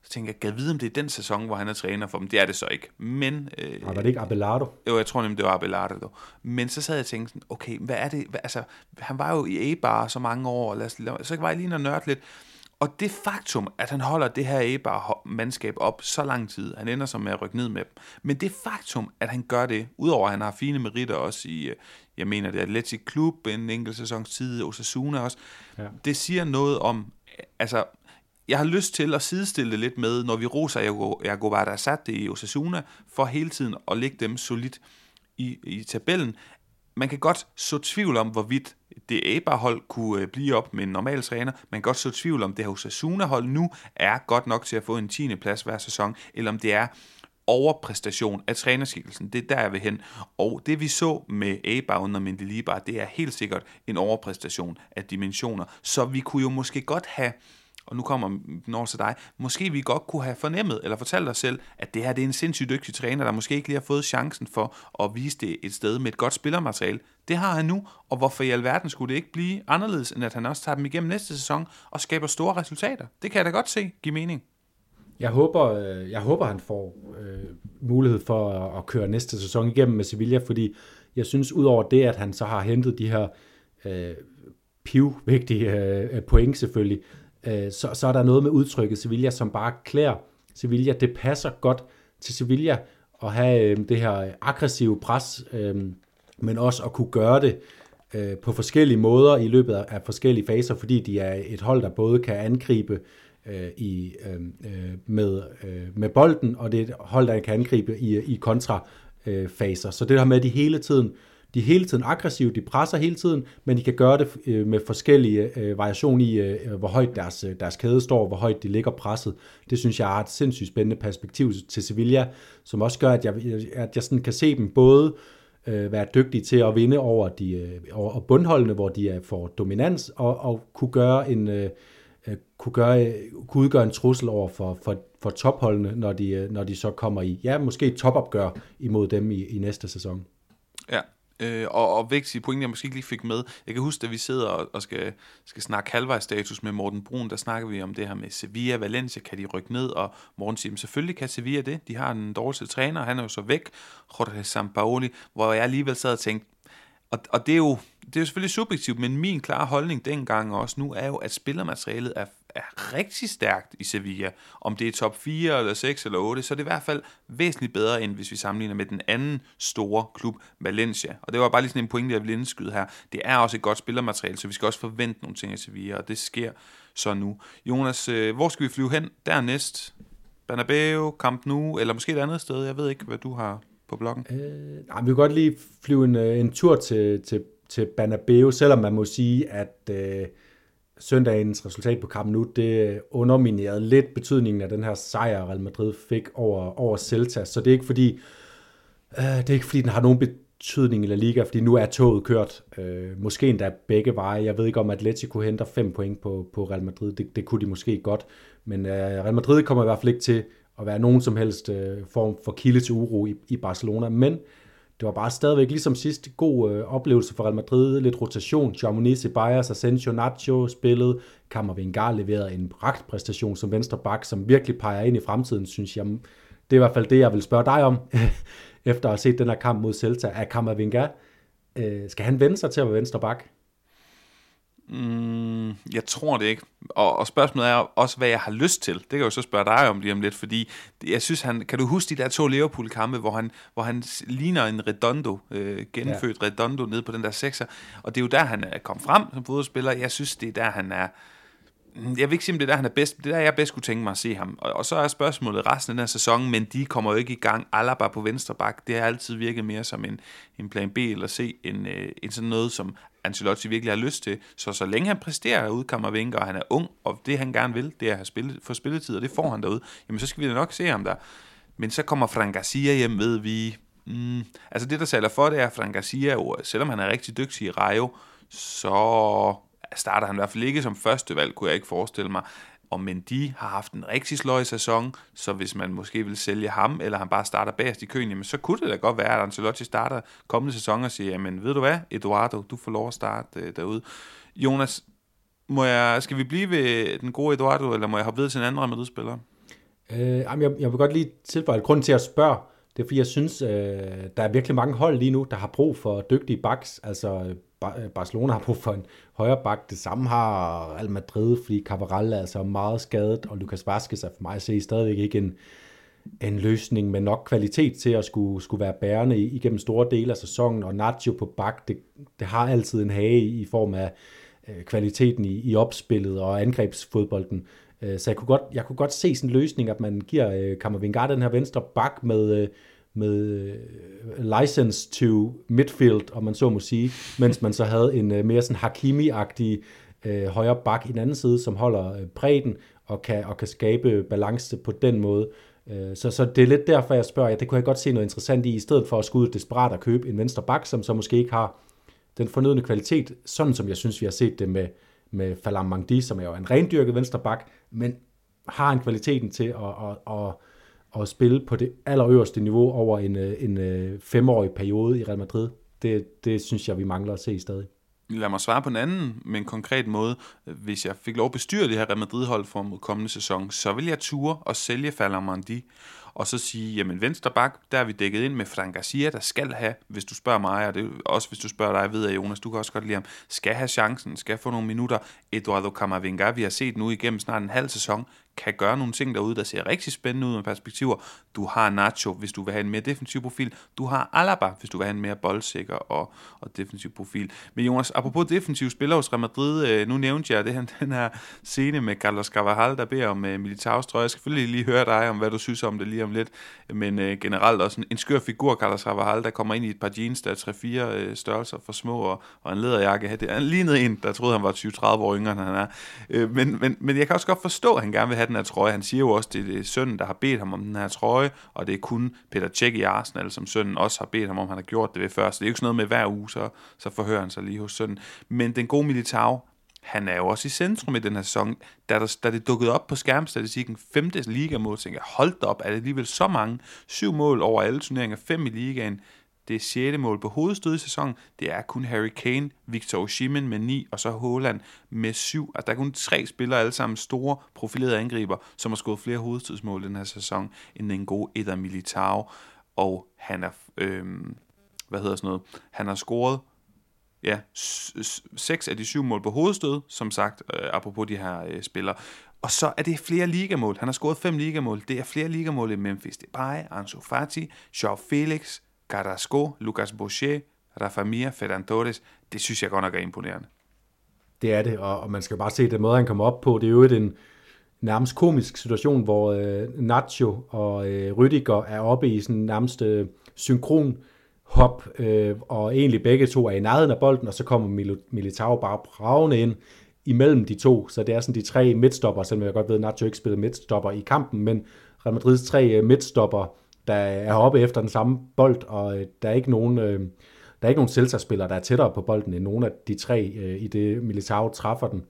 Så tænker jeg, kan vide, om det er den sæson, hvor han er træner for dem. Det er det så ikke. Men, øh, var det ikke Abelardo? Jo, jeg tror nemlig, det var Abelardo. Men så sad jeg og tænkte, okay, hvad er det? Hvad, altså, han var jo i A-bar så mange år, lad os, så var jeg lige og nørde lidt. Og det faktum, at han holder det her A-bar-mandskab op så lang tid, han ender som med at rykke ned med dem, men det faktum, at han gør det, udover at han har fine meritter også i, øh, jeg mener det er Atletic Klub, en enkelt sæsons tid, Osasuna også, ja. det siger noget om, altså, jeg har lyst til at sidestille det lidt med, når vi roser Jago Barasate i Osasuna, for hele tiden at lægge dem solidt i, i tabellen. Man kan godt så tvivl om, hvorvidt det Eibar-hold kunne øh, blive op med en normal træner. Man kan godt så tvivl om, det her Osasuna-hold nu er godt nok til at få en 10. plads hver sæson, eller om det er overpræstation af trænerskikkelsen. Det er der, jeg vil hen. Og det vi så med Eibar under Mendelibar, det er helt sikkert en overpræstation af dimensioner. Så vi kunne jo måske godt have og nu kommer den til dig, måske vi godt kunne have fornemmet eller fortalt os selv, at det her det er en sindssygt dygtig træner, der måske ikke lige har fået chancen for at vise det et sted med et godt spillermateriale. Det har han nu, og hvorfor i alverden skulle det ikke blive anderledes, end at han også tager dem igennem næste sæson og skaber store resultater? Det kan jeg da godt se give mening. Jeg håber, øh, jeg håber han får øh, mulighed for at, at køre næste sæson igennem med Sevilla, fordi jeg synes, udover det, at han så har hentet de her øh, pivvigtige øh, point selvfølgelig, øh, Øh, så, så er der noget med udtrykket Sevilla, som bare klæder Sevilla. Det passer godt til Sevilla at have øh, det her aggressive pres, øh, men også at kunne gøre det øh, på forskellige måder i løbet af forskellige faser, fordi de er et hold, der både kan angribe øh, i, øh, øh, med, øh, med bolden, og det er et hold, der kan angribe i, i kontrafaser. Så det her med, at de hele tiden de er hele tiden aggressive, de presser hele tiden, men de kan gøre det øh, med forskellige øh, variation i, øh, øh hvor højt deres, øh, deres kæde står, hvor højt de ligger presset. Det synes jeg er et sindssygt spændende perspektiv til Sevilla, som også gør, at jeg, at jeg sådan kan se dem både øh, være dygtige til at vinde over, de, øh, over bundholdene, hvor de er for dominans, og, og kunne gøre en... Øh, øh kunne, gøre, øh, kunne udgøre en trussel over for, for, for topholdene, når de, når de så kommer i, ja, måske topopgør imod dem i, i næste sæson. Ja, øh, og, og vigtige pointe, jeg måske ikke lige fik med. Jeg kan huske, at vi sidder og, og skal, skal snakke halvvejsstatus med Morten Brun, der snakker vi om det her med Sevilla, Valencia, kan de rykke ned? Og Morten siger, selvfølgelig kan Sevilla det. De har en dårlig træner, han er jo så væk, Jorge Sampaoli, hvor jeg alligevel sad og tænkte, og, og det, er jo, det er jo selvfølgelig subjektivt, men min klare holdning dengang og også nu er jo, at spillermaterialet er, er rigtig stærkt i Sevilla. Om det er top 4 eller 6 eller 8, så er det i hvert fald væsentligt bedre, end hvis vi sammenligner med den anden store klub, Valencia. Og det var bare lige sådan en pointe, jeg ville indskyde her. Det er også et godt spillermateriale, så vi skal også forvente nogle ting i Sevilla, og det sker så nu. Jonas, øh, hvor skal vi flyve hen dernæst? Bernabeu, Camp Nou, eller måske et andet sted? Jeg ved ikke, hvad du har på bloggen? Øh, nej, vi kan godt lige flyve en, øh, en tur til, til, til Bernabeu, selvom man må sige, at øh, søndagens resultat på Camp Nou, det underminerede lidt betydningen af den her sejr, Real Madrid fik over, over Celta. Så det er ikke fordi, øh, det er ikke fordi, den har nogen betydning i La Liga, fordi nu er toget kørt. Øh, måske endda begge veje. Jeg ved ikke, om Atletico henter fem point på, på Real Madrid. Det, det kunne de måske godt. Men øh, Real Madrid kommer i hvert fald ikke til at være nogen som helst øh, form for kilde til uro i, i Barcelona, men det var bare stadigvæk ligesom sidst god øh, oplevelse for Real Madrid, lidt rotation, Chamonix, Ceballos, Asensio, Nacho spillede. Kammervengar leverede en præstation som venstre bak, som virkelig peger ind i fremtiden, synes jeg. Det er i hvert fald det, jeg vil spørge dig om, efter at have set den her kamp mod Celta. Er Kammervengar, øh, skal han vende sig til at være venstre bak? Mm, Jeg tror det ikke. Og, og spørgsmålet er også, hvad jeg har lyst til. Det kan jeg jo så spørge dig om lige om lidt, fordi jeg synes, han, kan du huske de der to Liverpool-kampe, hvor han, hvor han ligner en Redondo, øh, genfødt ja. Redondo nede på den der sekser, og det er jo der, han er kommet frem som fodboldspiller. Jeg synes, det er der, han er, jeg vil ikke sige, om det er der, han er bedst. Det er der, jeg bedst kunne tænke mig at se ham. Og, og så er spørgsmålet resten af den her sæson, men de kommer jo ikke i gang. Alaba på venstre bak, det har altid virket mere som en, en plan B eller C, end, øh, end sådan noget, som Ancelotti virkelig har lyst til. Så så længe han præsterer ud Kammervinker, og han er ung, og det han gerne vil, det er at have spillet, få spilletid, og det får han derude, jamen så skal vi da nok se ham der. Men så kommer Frank Garcia hjem, ved vi. Mm, altså det, der taler for, det er, at Frank Garcia, selvom han er rigtig dygtig i Rayo, så starter han i hvert fald ikke som første valg, kunne jeg ikke forestille mig. Og Mendy har haft en rigtig sløj sæson, så hvis man måske vil sælge ham, eller han bare starter bagerst i køen, jamen så kunne det da godt være, at Ancelotti starter kommende sæson og siger, jamen ved du hvad, Eduardo, du får lov at starte øh, derude. Jonas, må jeg, skal vi blive ved den gode Eduardo, eller må jeg hoppe videre til en anden Madrid-spiller? Øh, jeg, jeg vil godt lige tilføje et grund til at spørge, det er fordi, jeg synes, øh, der er virkelig mange hold lige nu, der har brug for dygtige backs. Altså, øh, Barcelona har brug for en højre bak. Det samme har Real Madrid, fordi Cavaral er altså meget skadet, og Lucas Vazquez er for mig at se stadigvæk ikke en, en løsning med nok kvalitet til at skulle, skulle være bærende igennem store dele af sæsonen, og Nacho på bak, det, det har altid en hage i form af øh, kvaliteten i, i opspillet og angrebsfodbolden. Øh, så jeg kunne, godt, jeg kunne godt se sådan en løsning, at man giver øh, Kammervingard den her venstre bak med, øh, med øh, license to midfield, om man så må sige, mens man så havde en øh, mere sådan Hakimi-agtig øh, højre bak i den anden side, som holder bredden og kan, og kan skabe balance på den måde. Så, så det er lidt derfor, jeg spørger, ja, det kunne jeg godt se noget interessant i, i stedet for at skulle desperat og købe en venstre bak, som så måske ikke har den fornødne kvalitet, sådan som jeg synes, vi har set det med, med Falam Mangdi, som er jo en rendyrket venstre bak, men har en kvaliteten til at, at, at at spille på det allerøverste niveau over en, øh, en, øh, femårig periode i Real Madrid, det, det synes jeg, vi mangler at se stadig. Lad mig svare på en anden, med en konkret måde. Hvis jeg fik lov at bestyre det her Real Madrid-hold for kommende sæson, så vil jeg ture og sælge Falamandi og så sige, jamen venstre bak, der er vi dækket ind med Frank Garcia, der skal have, hvis du spørger mig, og det også hvis du spørger dig, ved jeg Jonas, du kan også godt lide ham, skal have chancen, skal få nogle minutter. Eduardo Camavinga, vi har set nu igennem snart en halv sæson, kan gøre nogle ting derude, der ser rigtig spændende ud med perspektiver. Du har Nacho, hvis du vil have en mere defensiv profil. Du har Alaba, hvis du vil have en mere boldsikker og, og defensiv profil. Men Jonas, apropos defensiv spiller hos Real Madrid, øh, nu nævnte jeg det her, den her scene med Carlos Carvajal, der beder om øh, uh, Militaus trøje. Jeg skal selvfølgelig lige høre dig om, hvad du synes om det lige om lidt. Men øh, generelt også en, en skør figur, Carlos Carvajal, der kommer ind i et par jeans, der er 3-4 øh, størrelser for små, og, og en læderjakke. Det er lignede en, der troede, han var 20-30 år yngre, end han er. Men, men, men jeg kan også godt forstå, at han gerne vil have den her trøje. Han siger jo også, at det er sønnen, der har bedt ham om den her trøje, og det er kun Peter Cech i Arsenal, som sønnen også har bedt ham om, han har gjort det ved før. Så det er jo ikke sådan noget med hver uge, så, så forhører han sig lige hos sønnen. Men den gode Militao, han er jo også i centrum i den her sæson. Da, der, da det dukkede op på skærmstatistikken, femte ligamål, tænker jeg, hold da op, er det alligevel så mange? Syv mål over alle turneringer, fem i ligaen. Det er 6. mål på hovedstød i sæsonen. Det er kun Harry Kane, Victor Osimhen med 9, og så Haaland med 7. Altså, der er kun tre spillere, alle sammen store profilerede angriber, som har skåret flere hovedstødsmål den her sæson, end den gode Eder Militao. Og han er, øh, hvad hedder sådan noget, han har scoret ja, seks af de syv mål på hovedstød, som sagt, øh, apropos de her øh, spillere. Og så er det flere ligamål. Han har scoret fem ligamål. Det er flere ligamål i Memphis Depay, Ansu Fati, Joao Felix, Carrasco, Lucas Boucher, Rafa Mir, Ferran Torres, det synes jeg godt nok er imponerende. Det er det, og man skal bare se den måde, han kommer op på. Det er jo en nærmest komisk situation, hvor øh, Nacho og øh, Rüdiger er oppe i sådan nærmest øh, synkron hop, øh, og egentlig begge to er i nærheden af bolden, og så kommer Militao bare bravende ind imellem de to, så det er sådan de tre midtstopper, selvom jeg godt ved, at Nacho ikke spiller midtstopper i kampen, men Real Madrids tre øh, midtstopper der er oppe efter den samme bold, og øh, der er ikke nogen, øh, der er ikke nogen Celta-spillere, der er tættere på bolden end nogen af de tre, øh, i det Militao træffer den.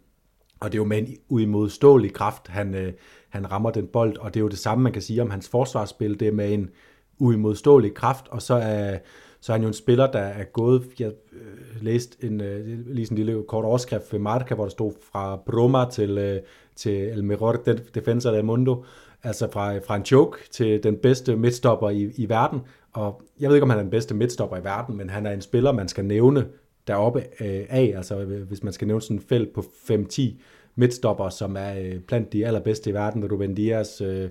Og det er jo med en uimodståelig kraft, han, øh, han rammer den bold, og det er jo det samme, man kan sige om hans forsvarsspil. Det er med en uimodståelig kraft, og så er, så er han jo en spiller, der er gået, jeg øh, læste en, øh, lige sådan en lille kort overskrift ved Marca, hvor der stod fra Broma til, øh, til El Mejor Defensor del Mundo, altså fra, fra en joke til den bedste midtstopper i, i verden. Og jeg ved ikke, om han er den bedste midtstopper i verden, men han er en spiller, man skal nævne deroppe øh, af. Altså øh, hvis man skal nævne sådan en felt på 5-10, midtstopper, som er øh, blandt de allerbedste i verden, Ruben Dias, øh,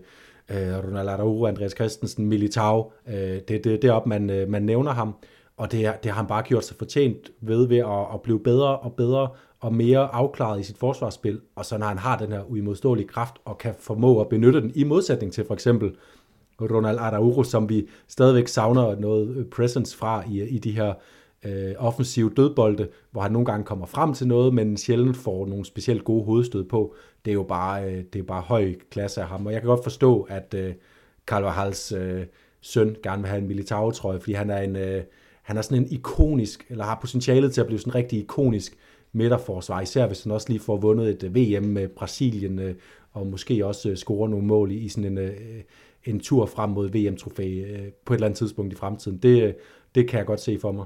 øh, Ronald Araujo, Andreas Christensen, Militao. Øh, det, det, det er op, man, øh, man nævner ham, og det, det har han bare gjort sig fortjent ved ved at, at blive bedre og bedre og mere afklaret i sit forsvarsspil, og så når han har den her uimodståelige kraft og kan formå at benytte den i modsætning til for eksempel Ronald Araujo, som vi stadigvæk savner noget øh, presence fra i, i de her øh, offensive dødbolde, hvor han nogle gange kommer frem til noget, men sjældent får nogle specielt gode hovedstød på. Det er jo bare, øh, det er bare høj klasse af ham, og jeg kan godt forstå, at øh, Carvajals øh, søn gerne vil have en militærtrøje, fordi han er en, øh, han er sådan en ikonisk, eller har potentialet til at blive sådan en rigtig ikonisk midterforsvar, især hvis han også lige får vundet et øh, VM med Brasilien, øh, og måske også øh, score nogle mål i sådan en, en tur frem mod VM-trofæ på et eller andet tidspunkt i fremtiden. Det, det kan jeg godt se for mig.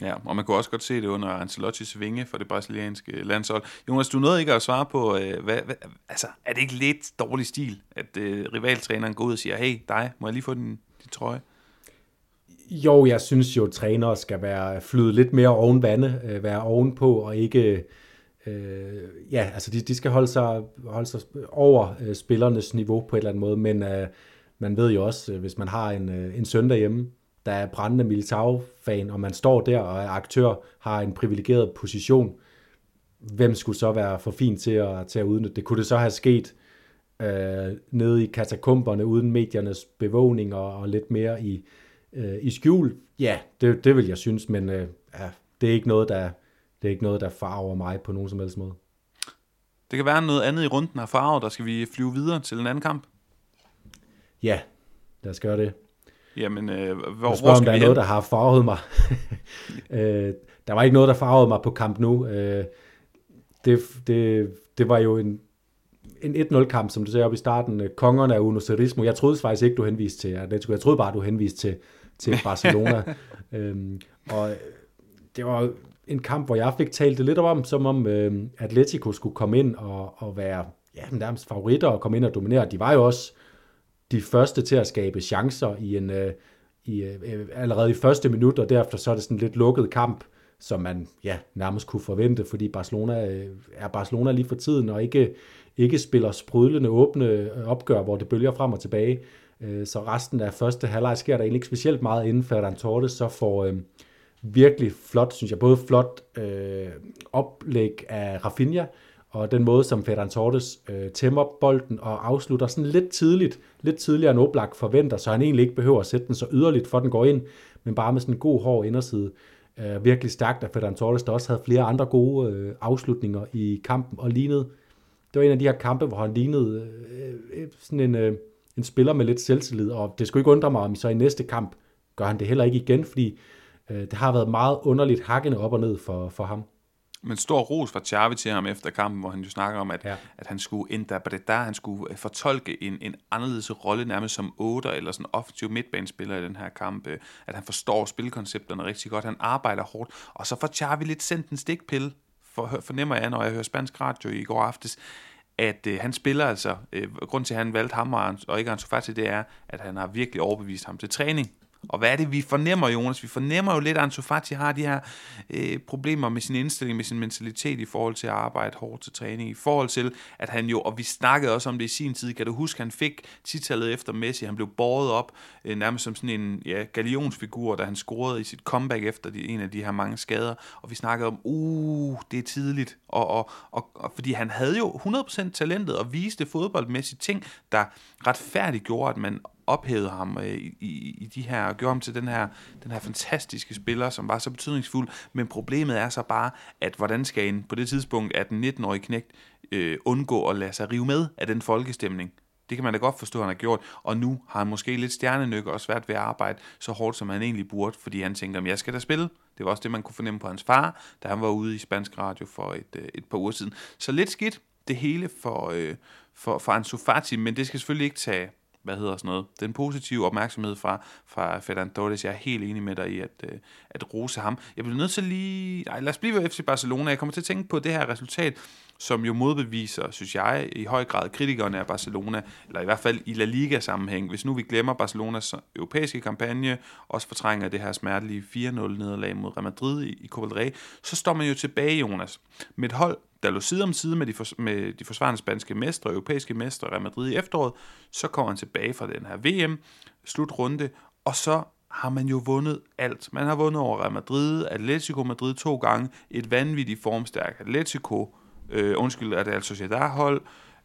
Ja, og man kunne også godt se det under Ancelottis vinge for det brasilianske landshold. Jonas, du nåede ikke at svare på, hvad, hvad, altså, er det ikke lidt dårlig stil, at øh, rivaltræneren går ud og siger, hey, dig, må jeg lige få din, din trøje? Jo, jeg synes jo, at trænere skal være flyde lidt mere oven vande, øh, være ovenpå og ikke... Øh, ja, altså de, de skal holde sig, holde sig over øh, spillernes niveau på et eller andet måde, men øh, man ved jo også, øh, hvis man har en, øh, en søn derhjemme, der er brændende Militao-fan, og man står der og er aktør, har en privilegeret position, hvem skulle så være for fin til at, til at udnytte det? Kunne det så have sket øh, nede i katakomberne uden mediernes bevågning og, og lidt mere i, øh, i skjul, ja, det, det vil jeg synes, men øh, ja, det er ikke noget, der det er ikke noget, der farver mig på nogen som helst måde. Det kan være noget andet i runden af farver, der skal vi flyve videre til en anden kamp. Ja, lad os gøre det. Jamen, øh, hvor, hvor skal om der er noget, der har farvet mig. øh, der var ikke noget, der farvede mig på kamp nu. Øh, det, det, det var jo en, en 1-0-kamp, som du sagde op i starten. Kongerne af Uno Cerismo. Jeg troede faktisk ikke, du henviste til Atletico. Jeg troede bare, du henviste til, til Barcelona. øhm, og det var en kamp, hvor jeg fik talt det lidt om, som om øhm, Atletico skulle komme ind og, og være ja, nærmest favoritter og komme ind og dominere. De var jo også de første til at skabe chancer i en, øh, i, øh, allerede i første minut, og derefter så er det sådan en lidt lukket kamp, som man ja, nærmest kunne forvente, fordi Barcelona øh, er Barcelona lige for tiden, og ikke, ikke spiller sprudlende åbne opgør, hvor det bølger frem og tilbage. Øh, så resten af første halvleg sker der egentlig ikke specielt meget inden Ferran Torres så får øh, virkelig flot, synes jeg, både flot øh, oplæg af Rafinha, og den måde, som Ferran Torres øh, tæmmer bolden og afslutter sådan lidt tidligt, lidt tidligere end Oblak forventer, så han egentlig ikke behøver at sætte den så yderligt, for den går ind, men bare med sådan en god hård inderside. Øh, virkelig stærkt af Ferran Torres, der også havde flere andre gode øh, afslutninger i kampen, og lignede, det var en af de her kampe, hvor han lignede øh, sådan en... Øh, en spiller med lidt selvtillid, og det skulle ikke undre mig, om så i næste kamp gør han det heller ikke igen, fordi øh, det har været meget underligt hakkende op og ned for, for ham. Men stor ros fra Xavi til ham efter kampen, hvor han jo snakker om, at, ja. at han skulle interpretere, han skulle øh, fortolke en, en anderledes rolle, nærmest som 8 eller sådan offensiv midtbanespiller i den her kamp. Øh, at han forstår spilkoncepterne rigtig godt, han arbejder hårdt, og så får Xavi lidt sendt en stikpille, for, fornemmer jeg, når jeg hører spansk radio i går aftes, at øh, han spiller altså, øh, grund til at han valgte ham og, og ikke Ansu Fati, det er, at han har virkelig overbevist ham til træning. Og hvad er det, vi fornemmer, Jonas? Vi fornemmer jo lidt, at Ansu Fati har de her øh, problemer med sin indstilling, med sin mentalitet i forhold til at arbejde hårdt til træning, i forhold til, at han jo, og vi snakkede også om det i sin tid, kan du huske, han fik titallet efter Messi, han blev båret op øh, nærmest som sådan en ja, galionsfigur, da han scorede i sit comeback efter de, en af de her mange skader, og vi snakkede om, uh, det er tidligt, og, og, og, og fordi han havde jo 100% talentet og viste fodboldmæssigt ting, der retfærdiggjorde, at man ophævede ham øh, i, i de her, og gjorde ham til den her, den her fantastiske spiller, som var så betydningsfuld. Men problemet er så bare, at hvordan skal en på det tidspunkt, at den 19-årige knægt øh, undgå at lade sig rive med af den folkestemning? Det kan man da godt forstå, at han har gjort. Og nu har han måske lidt stjernenykker og svært ved at arbejde så hårdt, som han egentlig burde, fordi han tænker, at jeg skal da spille. Det var også det, man kunne fornemme på hans far, da han var ude i spansk radio for et, øh, et par uger siden. Så lidt skidt det hele for, øh, for, for Ansu Fati, men det skal selvfølgelig ikke tage hvad hedder sådan noget, den positive opmærksomhed fra, fra Ferran Torres. Jeg er helt enig med dig i at, øh, at rose ham. Jeg bliver nødt til lige... Ej, lad os blive ved FC Barcelona. Jeg kommer til at tænke på det her resultat, som jo modbeviser, synes jeg, i høj grad kritikerne af Barcelona, eller i hvert fald i La Liga-sammenhæng. Hvis nu vi glemmer Barcelonas europæiske kampagne, også fortrænger det her smertelige 4-0-nederlag mod Real Madrid i, i Copa del Rey, så står man jo tilbage, Jonas, med et hold, der lå side om side med de, for, med de forsvarende spanske mestre, europæiske mestre, Real Madrid i efteråret, så kommer han tilbage fra den her VM-slutrunde, og så har man jo vundet alt. Man har vundet over Real Madrid, Atletico Madrid to gange, et vanvittigt formstærkt Atletico, øh, undskyld, at det er Sociedad-hold,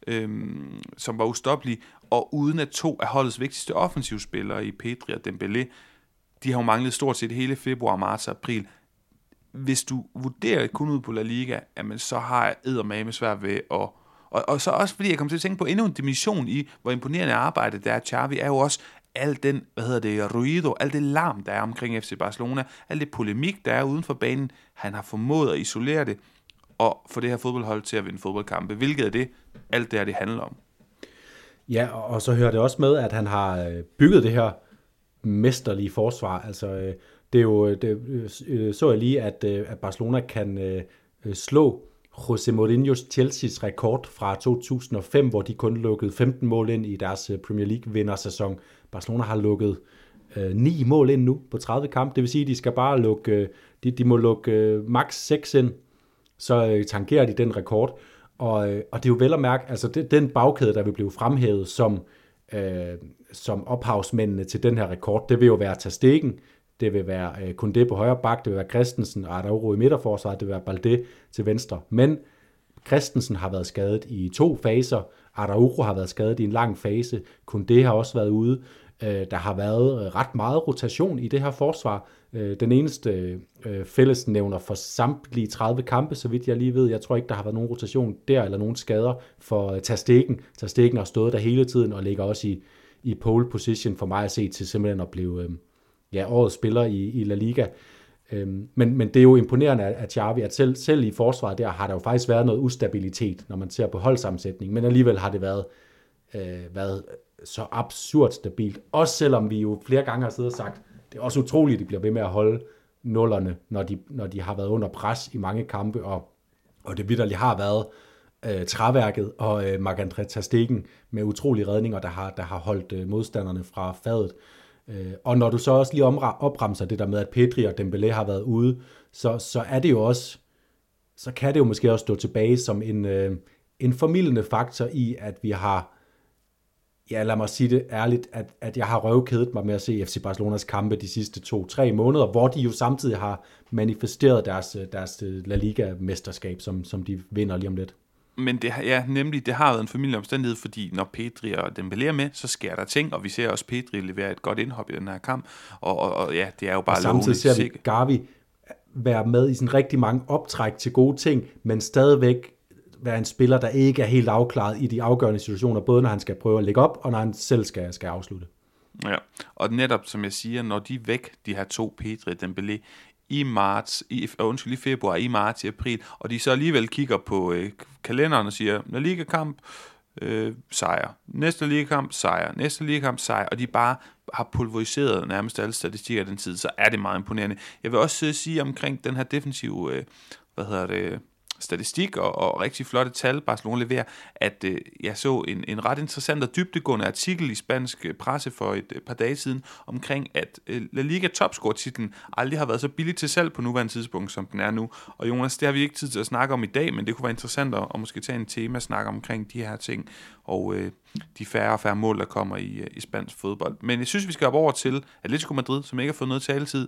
øh, som var ustoppelige, og uden at to af holdets vigtigste offensivspillere i Pedri og Dembélé, de har jo manglet stort set hele februar, marts og april. Hvis du vurderer kun ud på La Liga, jamen, så har jeg eddermame svært ved at og, og så også fordi jeg kom til at tænke på endnu en dimension i, hvor imponerende arbejde der er. Xavi, er jo også, al den, hvad hedder det, ruido, al det larm, der er omkring FC Barcelona, al det polemik, der er uden for banen, han har formået at isolere det, og få det her fodboldhold til at vinde fodboldkampe. Hvilket er det, alt det her, det handler om. Ja, og så hører det også med, at han har øh, bygget det her mesterlige forsvar. Altså, øh, det er jo, øh, det, så jeg lige, at, at Barcelona kan slå José Mourinho's Chelsea's rekord fra 2005, hvor de kun lukkede 15 mål ind i deres Premier League vindersæson. Barcelona har lukket øh, 9 mål ind nu på 30 kampe. Det vil sige, at de skal bare lukke, de, de må lukke øh, max 6 ind, så øh, tangerer de den rekord. Og, øh, og det er jo vel at mærke, altså det, den bagkæde, der vil blive fremhævet som, øh, som ophavsmændene til den her rekord, det vil jo være Tastegen, det vil være øh, Kunde på højre bak, det vil være Christensen og Araujo i midterforsvaret, det vil være Balde til venstre. Men Christensen har været skadet i to faser, Araujo har været skadet i en lang fase, Kunde har også været ude, Øh, der har været ret meget rotation i det her forsvar. Øh, den eneste øh, fællesnævner for samtlige 30 kampe, så vidt jeg lige ved. Jeg tror ikke, der har været nogen rotation der, eller nogen skader for øh, Tastegen. Tastegen har stået der hele tiden, og ligger også i, i pole position for mig at se til simpelthen at blive øh, ja, årets spiller i, i La Liga. Øhm, men, men det er jo imponerende at Xavi, at selv, selv i forsvaret der har der jo faktisk været noget ustabilitet, når man ser på holdsammensætning, men alligevel har det været, øh, været så absurd stabilt. Også selvom vi jo flere gange har siddet og sagt, det er også utroligt, at de bliver ved med at holde nullerne, når de, når de har været under pres i mange kampe, og, og det vidderligt har været øh, træværket og øh, Marc-André Terstegen med utrolige redninger, der har, der har holdt øh, modstanderne fra fadet. Øh, og når du så også lige opremser det der med, at Pedri og Dembélé har været ude, så, så er det jo også, så kan det jo måske også stå tilbage som en, øh, en formidlende faktor i, at vi har ja, lad mig sige det ærligt, at, at jeg har røvkædet mig med at se FC Barcelonas kampe de sidste to-tre måneder, hvor de jo samtidig har manifesteret deres, deres La Liga-mesterskab, som, som de vinder lige om lidt. Men det, ja, nemlig, det har været en familieomstændighed, fordi når Pedri og Dembélé er med, så sker der ting, og vi ser også Pedri levere et godt indhop i den her kamp, og, og, og ja, det er jo bare og samtidig ser vi Gavi være med i sådan rigtig mange optræk til gode ting, men stadigvæk være en spiller, der ikke er helt afklaret i de afgørende situationer, både når han skal prøve at lægge op, og når han selv skal, skal afslutte. Ja, og netop som jeg siger, når de er væk, de her to Pedri Dembélé, i marts, i, øh, undskyld, i februar, i marts, i april, og de så alligevel kigger på øh, kalenderen og siger, når Liga-kamp, øh, sejr. Næste ligakamp, sejr. Næste ligakamp, sejr. Og de bare har pulveriseret nærmest alle statistikker den tid, så er det meget imponerende. Jeg vil også øh, sige omkring den her defensive, øh, hvad hedder det, statistik og, og rigtig flotte tal, Barcelona leverer, at øh, jeg så en, en ret interessant og dybdegående artikel i spansk øh, presse for et øh, par dage siden, omkring at øh, La Liga topscore-titlen aldrig har været så billig til salg på nuværende tidspunkt, som den er nu. Og Jonas, det har vi ikke tid til at snakke om i dag, men det kunne være interessant at, at måske tage en tema snakke omkring de her ting, og øh, de færre og færre mål, der kommer i, øh, i spansk fodbold. Men jeg synes, vi skal op over til Atletico Madrid, som ikke har fået noget taletid.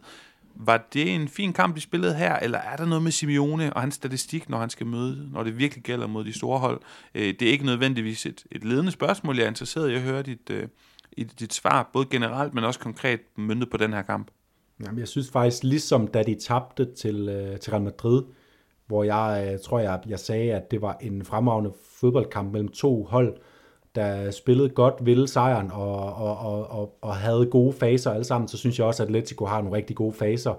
Var det en fin kamp, de spillede her, eller er der noget med Simeone og hans statistik, når han skal møde, når det virkelig gælder mod de store hold? Øh, det er ikke nødvendigvis et, et ledende spørgsmål. Jeg er interesseret i at høre dit, øh, dit svar, både generelt, men også konkret myndet på den her kamp. Jamen, jeg synes faktisk, ligesom da de tabte til, øh, til Real Madrid, hvor jeg tror, jeg, jeg sagde, at det var en fremragende fodboldkamp mellem to hold, der spillede godt, ville sejren og, og, og, og, og havde gode faser alle sammen, så synes jeg også, at Atletico har nogle rigtig gode faser.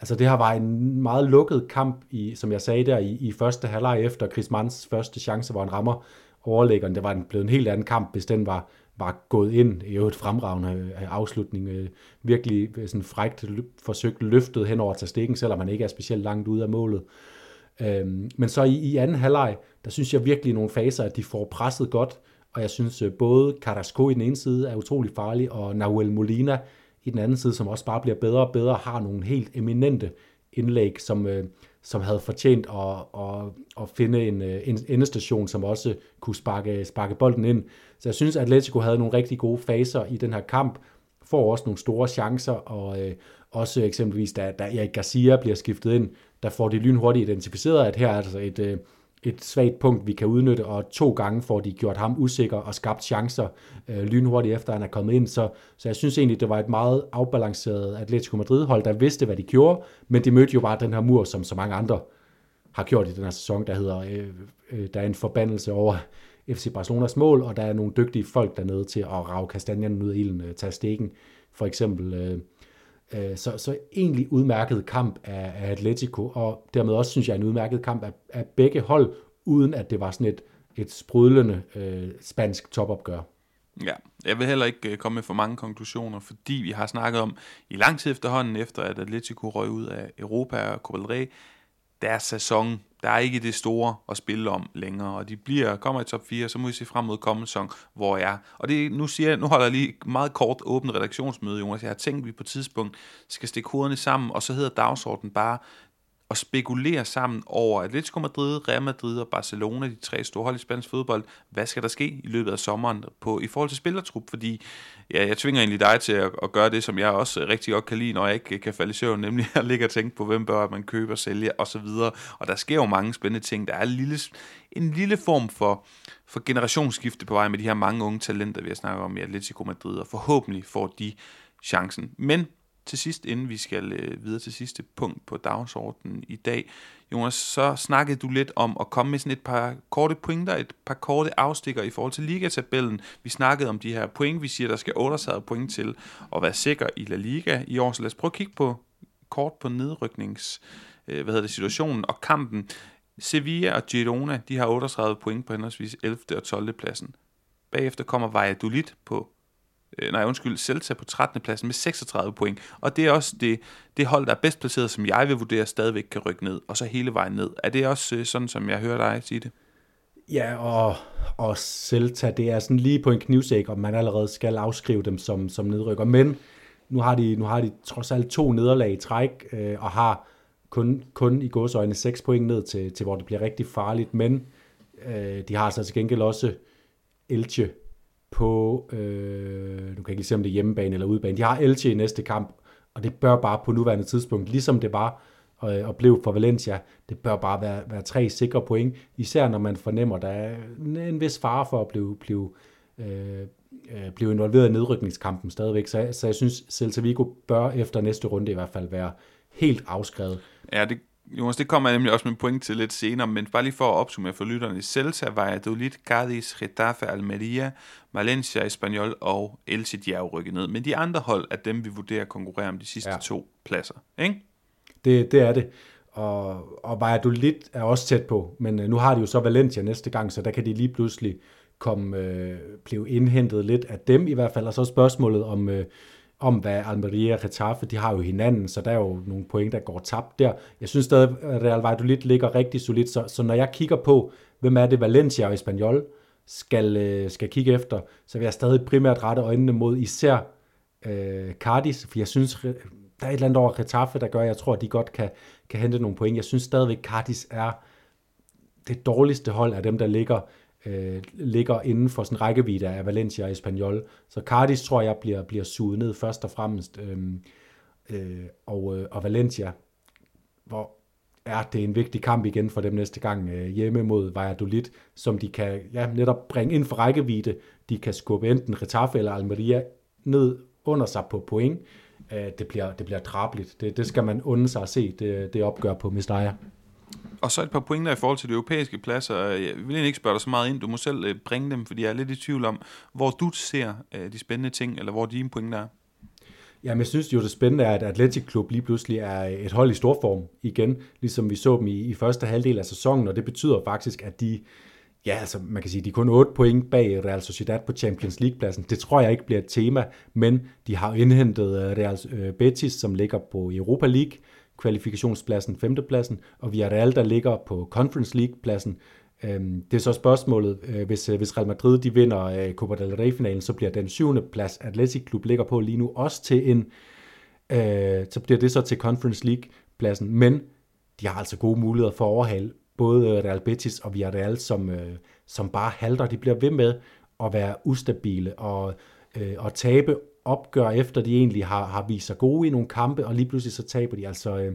Altså det her var en meget lukket kamp, i, som jeg sagde der, i, i første halvleg efter Chris Manns første chance, hvor han rammer overlæggeren. Det var en, blevet en helt anden kamp, hvis den var, var gået ind i et fremragende øh, afslutning. Øh, virkelig øh, sådan frækt forsøgt løftet hen over til stikken, selvom han ikke er specielt langt ude af målet. Øhm, men så i, i anden halvleg, der synes jeg virkelig i nogle faser, at de får presset godt, og jeg synes øh, både Carrasco i den ene side er utrolig farlig, og Nahuel Molina i den anden side, som også bare bliver bedre og bedre, har nogle helt eminente indlæg, som, øh, som havde fortjent at, at, at finde en, øh, en endestation, som også kunne sparke, sparke bolden ind. Så jeg synes, at Atletico havde nogle rigtig gode faser i den her kamp, får også nogle store chancer, og øh, også eksempelvis, da, da Erik Garcia bliver skiftet ind, der får de lynhurtigt identificeret, at her er altså et, øh, et svagt punkt, vi kan udnytte, og to gange får de gjort ham usikker og skabt chancer øh, lynhurtigt efter han er kommet ind. Så, så jeg synes egentlig, det var et meget afbalanceret Atletico Madrid-hold, der vidste, hvad de gjorde, men de mødte jo bare den her mur, som så mange andre har gjort i den her sæson, der hedder, øh, øh, der er en forbandelse over FC Barcelonas mål, og der er nogle dygtige folk dernede til at rave kastanjerne ud af ilden, øh, tage stikken, for eksempel... Øh, Øh, så, så egentlig udmærket kamp af, af Atletico, og dermed også synes jeg en udmærket kamp af, af begge hold, uden at det var sådan et, et sprudlende øh, spansk topopgør. Ja, jeg vil heller ikke øh, komme med for mange konklusioner, fordi vi har snakket om i lang tid efterhånden, efter at Atletico røg ud af Europa og Copa del Rey, deres sæson der er ikke det store at spille om længere, og de bliver, kommer i top 4, så må vi se frem mod kommende sæson, hvor jeg er. Og det, nu, siger jeg, nu holder jeg lige meget kort åbent redaktionsmøde, Jonas. Jeg har tænkt, at vi på et tidspunkt skal stikke hovederne sammen, og så hedder dagsordenen bare og spekulere sammen over Atletico Madrid, Real Madrid og Barcelona, de tre store hold i spansk fodbold. Hvad skal der ske i løbet af sommeren på, i forhold til spillertrup? Fordi ja, jeg tvinger egentlig dig til at, at gøre det, som jeg også rigtig godt kan lide, når jeg ikke kan falde i søvn, nemlig at ligge og tænke på, hvem bør man købe og sælge osv. Og der sker jo mange spændende ting. Der er en lille, en lille form for, for generationsskifte på vej med de her mange unge talenter, vi har snakket om i Atletico Madrid, og forhåbentlig får de chancen. Men til sidst, inden vi skal øh, videre til sidste punkt på dagsordenen i dag, Jonas, så snakkede du lidt om at komme med sådan et par korte pointer, et par korte afstikker i forhold til ligatabellen. Vi snakkede om de her point, vi siger, der skal 38 point til at være sikker i La Liga i år, så lad os prøve at kigge på kort på nedryknings øh, hvad hedder det, situationen og kampen. Sevilla og Girona, de har 38 point på henholdsvis 11. og 12. pladsen. Bagefter kommer Valladolid på Øh, nej undskyld, Celta på 13. pladsen med 36 point. Og det er også det, det hold, der er bedst placeret, som jeg vil vurdere stadigvæk kan rykke ned, og så hele vejen ned. Er det også øh, sådan, som jeg hører dig sige det? Ja, og, og Celta, det er sådan lige på en knivsæk, om man allerede skal afskrive dem som, som nedrykker. Men nu har, de, nu har de trods alt to nederlag i træk, øh, og har kun, kun i godsøjne 6 point ned til, til, hvor det bliver rigtig farligt. Men øh, de har så til gengæld også Elche på, øh, nu kan jeg ikke se, om det er hjemmebane eller udebane. De har Elche i næste kamp, og det bør bare på nuværende tidspunkt, ligesom det var og, og blev for Valencia, det bør bare være, være tre sikre point, især når man fornemmer, der er en vis fare for at blive, blive, øh, øh, blive involveret i nedrykningskampen stadigvæk. Så, så jeg synes, Celta Vigo bør efter næste runde i hvert fald være helt afskrevet. Ja, det, Jonas, det kommer jeg nemlig også med point til lidt senere, men bare lige for at opsummere for lytterne. Celta, Valladolid, Cádiz, Getafe, Almeria, Valencia, Espanyol og Elche, de er jo rykket ned. Men de andre hold er dem, vi vurderer at konkurrere om de sidste ja. to pladser. Ikke? Det, det er det. Og, og Valladolid er også tæt på, men øh, nu har de jo så Valencia næste gang, så der kan de lige pludselig komme, øh, blive indhentet lidt af dem i hvert fald. Og så spørgsmålet om, øh, om, hvad Almeria og Getafe, de har jo hinanden, så der er jo nogle point, der går tabt der. Jeg synes stadig, at Real Valladolid ligger rigtig solidt, så, så når jeg kigger på, hvem er det Valencia og Espanyol skal, øh, skal kigge efter, så vil jeg stadig primært rette øjnene mod især øh, Cardis, for jeg synes, der er et eller andet over Getafe, der gør, at jeg tror, at de godt kan, kan hente nogle point. Jeg synes stadigvæk, Cardis er det dårligste hold af dem, der ligger øh, ligger inden for sådan rækkevidde af Valencia og Espanyol. Så Cardis tror jeg bliver, bliver suget ned først og fremmest. Øh, øh, og, øh, og Valencia, hvor er det en vigtig kamp igen for dem næste gang øh, hjemme mod Valladolid, som de kan ja, netop bringe ind for rækkevidde. De kan skubbe enten Retafe eller Almeria ned under sig på point. Øh, det, bliver, det bliver drabligt. Det, det skal man unde sig at se, det, det opgør på Mestalla. Og så et par pointer i forhold til de europæiske pladser. Øh, jeg vil ikke spørge dig så meget ind. Du må selv øh, bringe dem, fordi jeg er lidt i tvivl om, hvor du ser øh, de spændende ting, eller hvor dine pointer er. Jamen, jeg synes jo, det spændende er, at Atletic Klub lige pludselig er et hold i stor form igen, ligesom vi så dem i, i første halvdel af sæsonen, og det betyder faktisk, at de, ja, altså man kan sige, de er kun 8 point bag Real Sociedad på Champions League-pladsen. Det tror jeg ikke bliver et tema, men de har indhentet Real Betis, som ligger på Europa League, kvalifikationspladsen, femtepladsen, og Villarreal, der ligger på Conference League-pladsen. Øhm, det er så spørgsmålet, øh, hvis, øh, hvis Real Madrid de vinder øh, Copa del Rey-finalen, så bliver den syvende plads, Atletic Klub ligger på lige nu, også til en, øh, så bliver det så til Conference League-pladsen, men de har altså gode muligheder for at overhale både Real Betis og Villarreal, som, øh, som bare halter. De bliver ved med at være ustabile og, øh, og tabe opgør, efter de egentlig har, har vist sig gode i nogle kampe, og lige pludselig så taber de altså... Øh,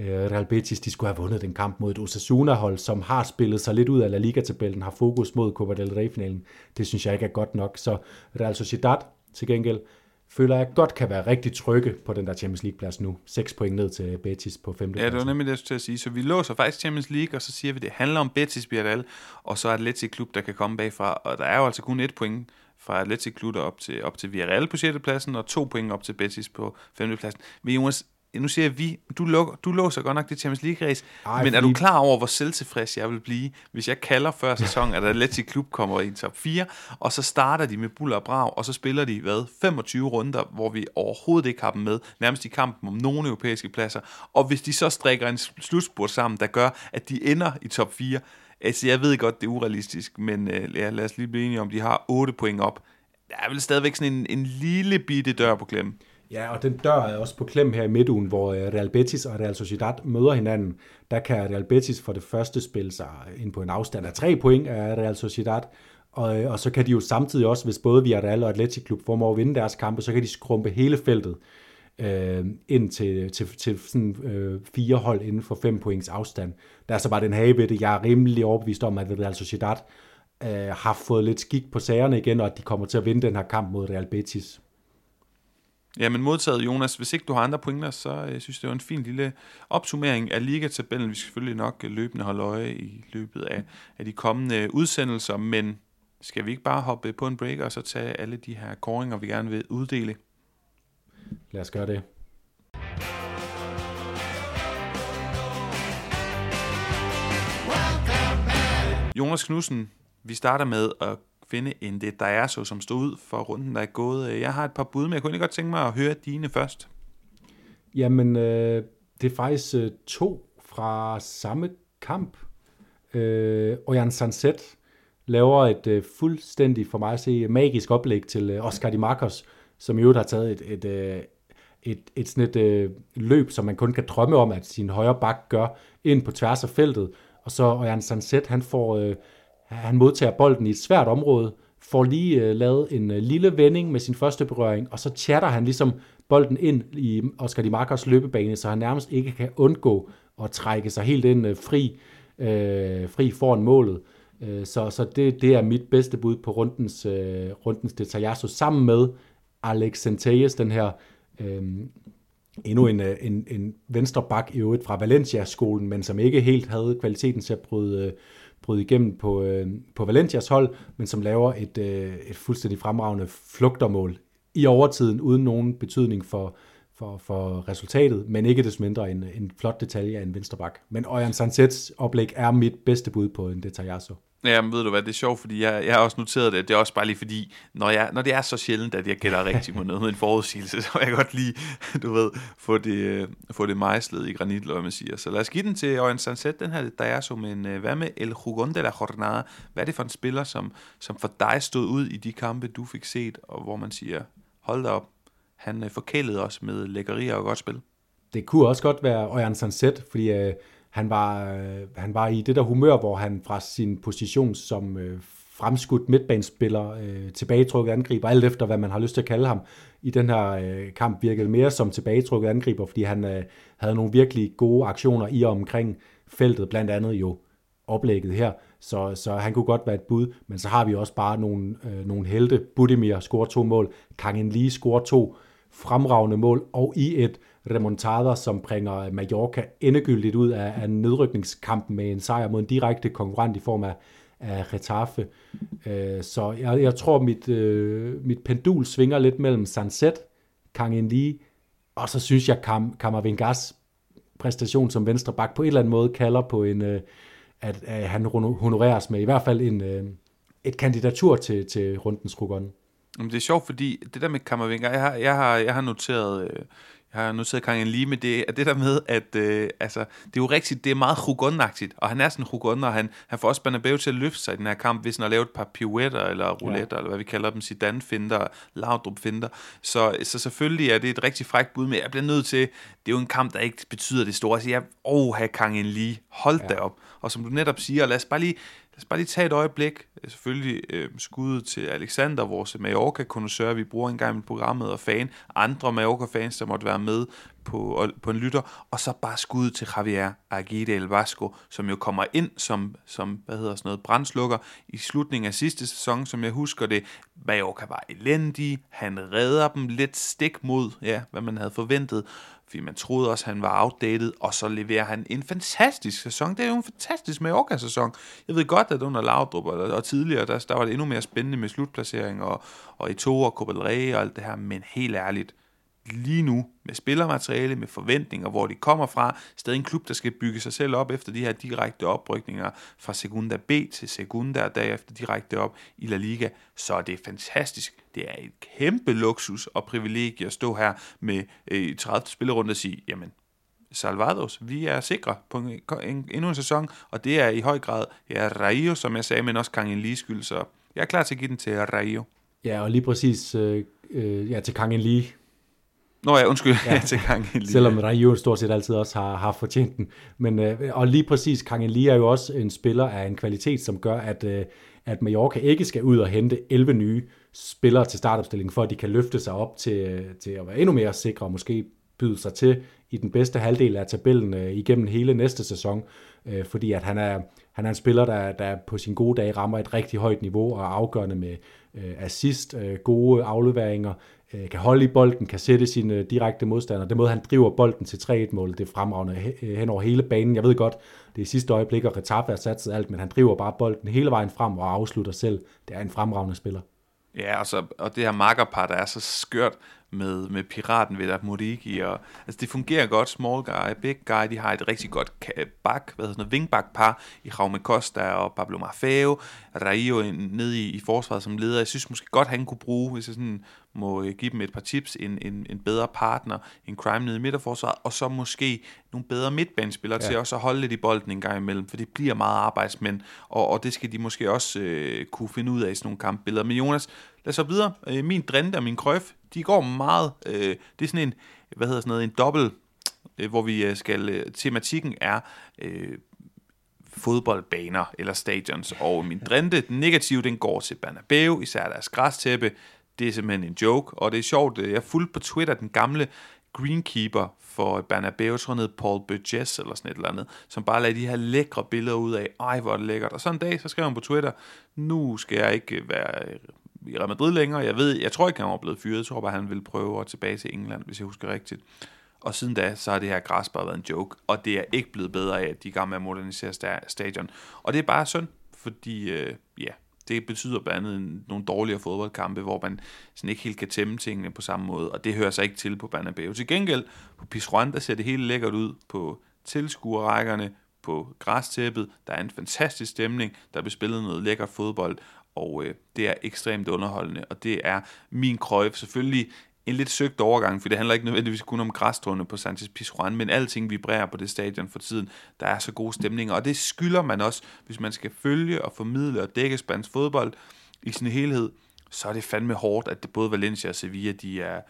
øh Real Betis, de skulle have vundet den kamp mod et Osasuna-hold, som har spillet sig lidt ud af La Liga-tabellen, har fokus mod Copa del Rey-finalen. Det synes jeg ikke er godt nok. Så Real Sociedad til gengæld føler jeg godt kan være rigtig trygge på den der Champions League-plads nu. 6 point ned til Betis på 5. Ja, det var nemlig det, jeg skulle at sige. Så vi låser faktisk Champions League, og så siger vi, at det handler om Betis Biarral, og så er Atletic Klub, der kan komme bagfra. Og der er jo altså kun et point fra Atletic Klub op til, op til Villarreal på 6. pladsen, og to point op til Betis på 5. pladsen. Men Jonas, nu siger jeg vi, du, luk, du låser godt nok det Champions League-race, men fordi... er du klar over, hvor selvtilfreds jeg vil blive, hvis jeg kalder før sæson, at Atletic Klub kommer i top 4, og så starter de med buller og brag, og så spiller de, hvad, 25 runder, hvor vi overhovedet ikke har dem med, nærmest i kampen om nogle europæiske pladser, og hvis de så strikker en slutspurt sammen, der gør, at de ender i top 4, altså jeg ved godt, det er urealistisk, men øh, ja, lad os lige blive enige om, de har 8 point op, der er vel stadigvæk sådan en, en lille bitte dør på klem. Ja, og den dør er også på klem her i midtugen, hvor øh, Real Betis og Real Sociedad møder hinanden. Der kan Real Betis for det første spille sig ind på en afstand af 3 point af Real Sociedad, og, øh, og så kan de jo samtidig også, hvis både Villarreal og Atletic Klub formår at vinde deres kampe, så kan de skrumpe hele feltet øh, ind til, til, til sådan, øh, fire hold inden for fem points afstand. Der er så bare den have ved det. Jeg er rimelig overbevist om, at Real Sociedad øh, har fået lidt skik på sagerne igen, og at de kommer til at vinde den her kamp mod Real Betis. Ja, men modtaget, Jonas. Hvis ikke du har andre pointer, så jeg øh, synes det var en fin lille opsummering af ligatabellen. Vi skal selvfølgelig nok øh, løbende holde øje i løbet af, af de kommende øh, udsendelser, men skal vi ikke bare hoppe på en break og så tage alle de her koringer, vi gerne vil uddele? Lad os gøre det. Jonas Knudsen, vi starter med at finde en det, der er så, som stod ud for runden, der er gået. Jeg har et par bud, men jeg kunne ikke godt tænke mig at høre dine først. Jamen, øh, det er faktisk øh, to fra samme kamp. Øh, Ojan Sanset laver et øh, fuldstændig, for mig at se, magisk oplæg til øh, Oscar Di Marcos, som i øvrigt har taget et, et, et, et, et sådan et øh, løb, som man kun kan drømme om, at sin højre bak gør ind på tværs af feltet. Og så Ojan Sanset, han får... Øh, han modtager bolden i et svært område, får lige øh, lavet en øh, lille vending med sin første berøring, og så chatter han ligesom bolden ind i Oscar Di Marcos løbebane, så han nærmest ikke kan undgå at trække sig helt ind øh, fri, øh, fri foran målet. Øh, så så det, det er mit bedste bud på rundens, øh, rundens så sammen med Alex Centelles, den her øh, endnu en, øh, en, en venstre bak i øvrigt fra Valencia-skolen, men som ikke helt havde kvaliteten til at bryde, øh, bryde igennem på, øh, på Valencias hold, men som laver et, øh, et fuldstændig fremragende flugtermål i overtiden, uden nogen betydning for, for, for resultatet, men ikke desto mindre en, en flot detalje af en vensterbak. Men Øjan Sansets oplæg er mit bedste bud på en detaljasso. Ja, men ved du hvad, det er sjovt, fordi jeg, jeg har også noteret det. Det er også bare lige fordi, når, jeg, når det er så sjældent, at jeg gætter rigtigt på noget med en forudsigelse, så vil jeg godt lige, du ved, få det, øh, få det mejslet i granit, eller hvad man siger. Så lad os give den til Øjen Sanset, den her, der er som en, øh, hvad med El Jugon de la Jornada? Hvad er det for en spiller, som, som for dig stod ud i de kampe, du fik set, og hvor man siger, hold da op, han øh, forkælede os med lækkerier og godt spil. Det kunne også godt være Øjan Sanset, fordi øh, han var, øh, han var i det der humør, hvor han fra sin position som øh, fremskudt midtbanespiller, øh, tilbagetrukket angriber, alt efter hvad man har lyst til at kalde ham, i den her øh, kamp virkede mere som tilbagetrukket angriber, fordi han øh, havde nogle virkelig gode aktioner i og omkring feltet, blandt andet jo oplægget her, så, så han kunne godt være et bud, men så har vi også bare nogle, øh, nogle helte. Budimir scorer to mål, Kangen Lee scorer to fremragende mål, og i et remontada, som bringer Mallorca endegyldigt ud af, af nedrykningskampen med en sejr mod en direkte konkurrent i form af, af Retaffe. Øh, så jeg, jeg tror, mit, øh, mit pendul svinger lidt mellem Sanset, Kang Lee, og så synes jeg, Kam, Kammervingas præstation som venstre bak på en eller anden måde kalder på en, øh, at, at han honoreres med i hvert fald en, øh, et kandidatur til, til rundens Rugon. Det er sjovt, fordi det der med Kammervinger, jeg har, jeg har, jeg har noteret, øh, jeg har noteret Kang lige med det, at det der med, at øh, altså, det er jo rigtigt, det er meget Hugon-agtigt, og han er sådan Hugon, og han, han får også Banabeo til at løfte sig i den her kamp, hvis han har lavet et par pirouetter, eller rouletter, ja. eller hvad vi kalder dem, Zidane-finder, Laudrup-finder. Så, så selvfølgelig er det et rigtig frækt bud, men jeg bliver nødt til, det er jo en kamp, der ikke betyder det store. Altså, jeg, åh, have Kang lige, hold ja. da op. Og som du netop siger, lad os bare lige, os bare lige tage et øjeblik, selvfølgelig øh, skuddet til Alexander, vores Mallorca-konnoisseur, vi bruger engang i programmet, og fan, andre Mallorca-fans, der måtte være med på, på en lytter, og så bare skuddet til Javier Aguirre El Vasco, som jo kommer ind som, som hvad hedder sådan noget, brandslukker i slutningen af sidste sæson, som jeg husker det. Mallorca var elendig, han redder dem lidt stik mod, ja, hvad man havde forventet, fordi man troede også, at han var outdated, og så leverer han en fantastisk sæson. Det er jo en fantastisk Mallorca-sæson. Jeg ved godt, startede under Laudrup og, og tidligere, der, der var det endnu mere spændende med slutplacering og, og to og Copa og alt det her, men helt ærligt, lige nu med spillermateriale, med forventninger, hvor de kommer fra. Stadig en klub, der skal bygge sig selv op efter de her direkte oprykninger fra Segunda B til Segunda, og derefter direkte op i La Liga. Så er det fantastisk. Det er et kæmpe luksus og privilegie at stå her med øh, 30 spillerunde og sige, jamen, Salvados, vi er sikre på en, en, endnu en sæson, og det er i høj grad ja, Rayo, som jeg sagde, men også Kang Lee skyld, så jeg er klar til at give den til Rayo. Ja, og lige præcis øh, øh, ja, til Kang Lee, Nå ja, undskyld, ja. til Kang Lee. Selvom Rayo stort set altid også har, har fortjent den. Men, øh, og lige præcis, Kang Lee er jo også en spiller af en kvalitet, som gør, at, øh, at Mallorca ikke skal ud og hente 11 nye spillere til startopstillingen, for at de kan løfte sig op til, til at være endnu mere sikre og måske byde sig til i den bedste halvdel af tabellen øh, igennem hele næste sæson, øh, fordi at han er, han er en spiller, der, der på sin gode dag rammer et rigtig højt niveau og er afgørende med øh, assist, øh, gode afleveringer, øh, kan holde i bolden, kan sætte sine øh, direkte modstandere. Den måde, han driver bolden til 3-1-målet, det er fremragende øh, hen over hele banen. Jeg ved godt, det er sidste øjeblik, og Retaffe har sat sig alt, men han driver bare bolden hele vejen frem og afslutter selv. Det er en fremragende spiller. Ja, og, så, og det her makkerpar, der er så skørt med, med piraten ved Morigi, og altså det fungerer godt, small guy, big guy, de har et rigtig godt bak, hvad hedder sådan wingback par i Jaume Costa og Pablo Maffeo, Raio nede i, i forsvaret som leder, jeg synes måske godt, han kunne bruge, hvis jeg sådan må øh, give dem et par tips, en, en, en bedre partner, en crime nede i midterforsvaret, og så måske nogle bedre midtbanespillere ja. til også at holde lidt i bolden en gang imellem, for det bliver meget arbejdsmænd, og, og det skal de måske også øh, kunne finde ud af i sådan nogle kampbilleder. Men Jonas, lad os så videre. Øh, min Drente og min Krøf, de går meget, øh, det er sådan en, hvad hedder sådan noget, en dobbelt, øh, hvor vi øh, skal, øh, tematikken er øh, fodboldbaner eller stadions, og min drinte, den negative, den går til Bernabeu, især deres græstæppe, det er simpelthen en joke, og det er sjovt, øh, jeg fulgte på Twitter den gamle greenkeeper for Bernabeu, tror jeg Paul Burgess eller sådan et eller andet, som bare lagde de her lækre billeder ud af, ej hvor er det lækkert, og sådan en dag, så skrev han på Twitter, nu skal jeg ikke øh, være i Real Madrid længere, jeg ved, jeg tror ikke, han var blevet fyret, jeg tror bare, han ville prøve at tilbage til England, hvis jeg husker rigtigt. Og siden da, så har det her græs bare været en joke, og det er ikke blevet bedre af, at de er gang med at modernisere stadion. Og det er bare synd, fordi øh, ja, det betyder blandt andet nogle dårligere fodboldkampe, hvor man sådan ikke helt kan tæmme tingene på samme måde, og det hører sig ikke til på Bernabeu. Til gengæld, på Pizjuan, der ser det hele lækkert ud på tilskuerrækkerne, på græstæppet, der er en fantastisk stemning, der bliver spillet noget lækker fodbold, og øh, det er ekstremt underholdende, og det er min krøjf. Selvfølgelig en lidt søgt overgang, for det handler ikke nødvendigvis kun om græsstråene på Sanchez Pizjuan, men alting vibrerer på det stadion for tiden. Der er så gode stemninger, og det skylder man også, hvis man skal følge og formidle og dække spansk fodbold i sin helhed, så er det fandme hårdt, at det både Valencia og Sevilla, de er,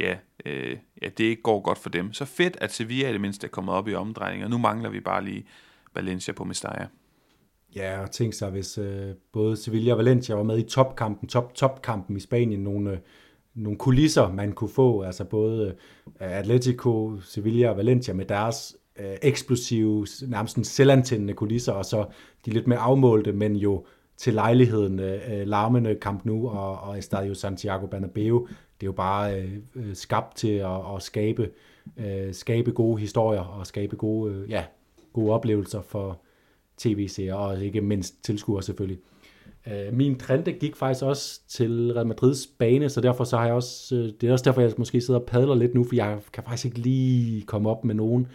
ja, øh, ja, det ikke går godt for dem. Så fedt, at Sevilla i det mindste er kommet op i omdrejninger. Nu mangler vi bare lige Valencia på Mestalla. Ja, og tænk sig, hvis øh, både Sevilla og Valencia var med i topkampen, top-topkampen i Spanien, nogle, øh, nogle kulisser, man kunne få, altså både øh, Atletico, Sevilla og Valencia med deres øh, eksplosive, nærmest selvantændende kulisser, og så de lidt mere afmålte, men jo til lejligheden øh, øh larmende Camp Nou og, og Estadio Santiago Bernabeu. Det er jo bare øh, øh, skabt til at, at skabe, øh, skabe gode historier og skabe gode, øh, ja, gode oplevelser for tv-seere og ikke mindst tilskuere selvfølgelig. Øh, min trende gik faktisk også til Real Madrids bane, så derfor så har jeg også, øh, det er også derfor, jeg måske sidder og padler lidt nu, for jeg kan faktisk ikke lige komme op med nogen,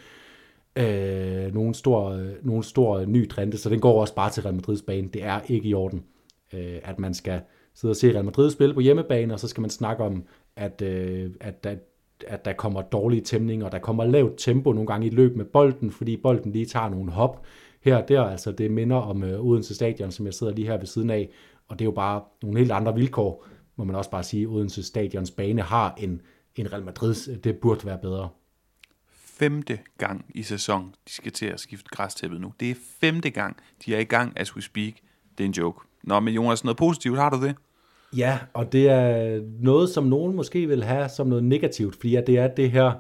øh, nogen, stor, nogen stor øh, ny trende, så den går også bare til Real Madrids bane. Det er ikke i orden, øh, at man skal sidde og se Real Madrid spille på hjemmebane, og så skal man snakke om, at, øh, at, at at der kommer dårlige tæmninger, og der kommer lavt tempo nogle gange i løb med bolden, fordi bolden lige tager nogle hop her og der. Altså det minder om øh, Odense Stadion, som jeg sidder lige her ved siden af, og det er jo bare nogle helt andre vilkår, må man også bare sige. Odense Stadions bane har en, en Real Madrid, det burde være bedre. Femte gang i sæson, de skal til at skifte græstæppet nu. Det er femte gang, de er i gang, as we speak. Det er en joke. Nå, men Jonas, noget positivt, har du det? Ja, og det er noget, som nogen måske vil have som noget negativt, fordi det er det her,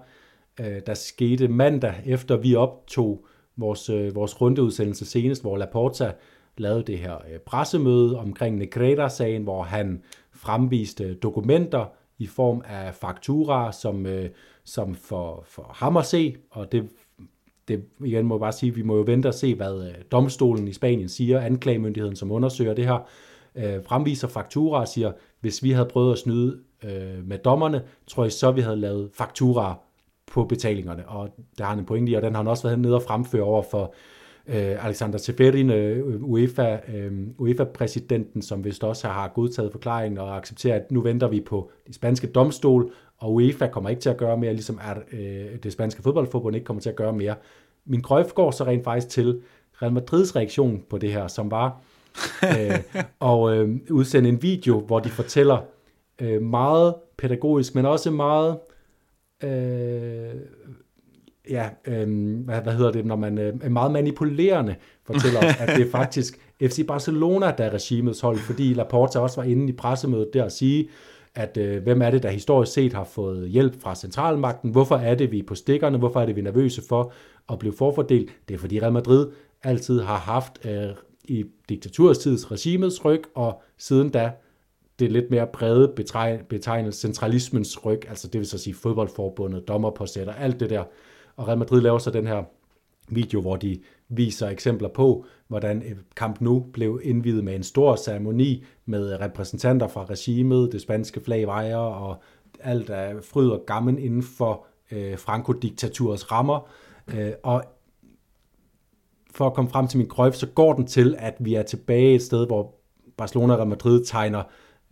øh, der skete mandag, efter vi optog vores, øh, vores rundeudsendelse senest, hvor Laporta lavede det her øh, pressemøde omkring Negreda-sagen, hvor han fremviste dokumenter i form af fakturer, som, øh, som for, for ham at se, og det, det igen må jeg bare sige, vi må jo vente og se, hvad øh, domstolen i Spanien siger, anklagemyndigheden, som undersøger det her, øh, fremviser fakturer og siger, hvis vi havde prøvet at snyde øh, med dommerne, tror jeg så, vi havde lavet fakturer på betalingerne. Og der har han en pointe i, og den har han også været nede og fremføre over for øh, Alexander Seferin, øh, UEFA, øh, UEFA-præsidenten, som vist også har godtaget forklaringen og accepterer, at nu venter vi på de spanske domstol, og UEFA kommer ikke til at gøre mere, ligesom er, øh, det spanske fodboldforbund ikke kommer til at gøre mere. Min krøf går så rent faktisk til Real Madrids reaktion på det her, som var, øh, og øh, udsende en video, hvor de fortæller øh, meget pædagogisk, men også meget øh, ja, øh, hvad, hvad hedder det, når man øh, er meget manipulerende fortæller os, at det er faktisk FC Barcelona, der er regimets hold, fordi Laporta også var inde i pressemødet der og sige, at øh, hvem er det, der historisk set har fået hjælp fra centralmagten? Hvorfor er det, vi er på stikkerne? Hvorfor er det, vi er nervøse for at blive forfordelt? Det er, fordi Real Madrid altid har haft øh, i diktaturstids regimets ryg, og siden da det lidt mere brede betegnelse, centralismens ryg, altså det vil så sige fodboldforbundet, dommerpåsætter, alt det der. Og Real Madrid laver så den her video, hvor de viser eksempler på, hvordan Camp Nou blev indvidet med en stor ceremoni med repræsentanter fra regimet, det spanske flag vejer og alt er fryd og gammen inden for øh, Franco-diktaturets rammer. Øh, og for at komme frem til min krøjf, så går den til, at vi er tilbage et sted, hvor Barcelona og Real Madrid tegner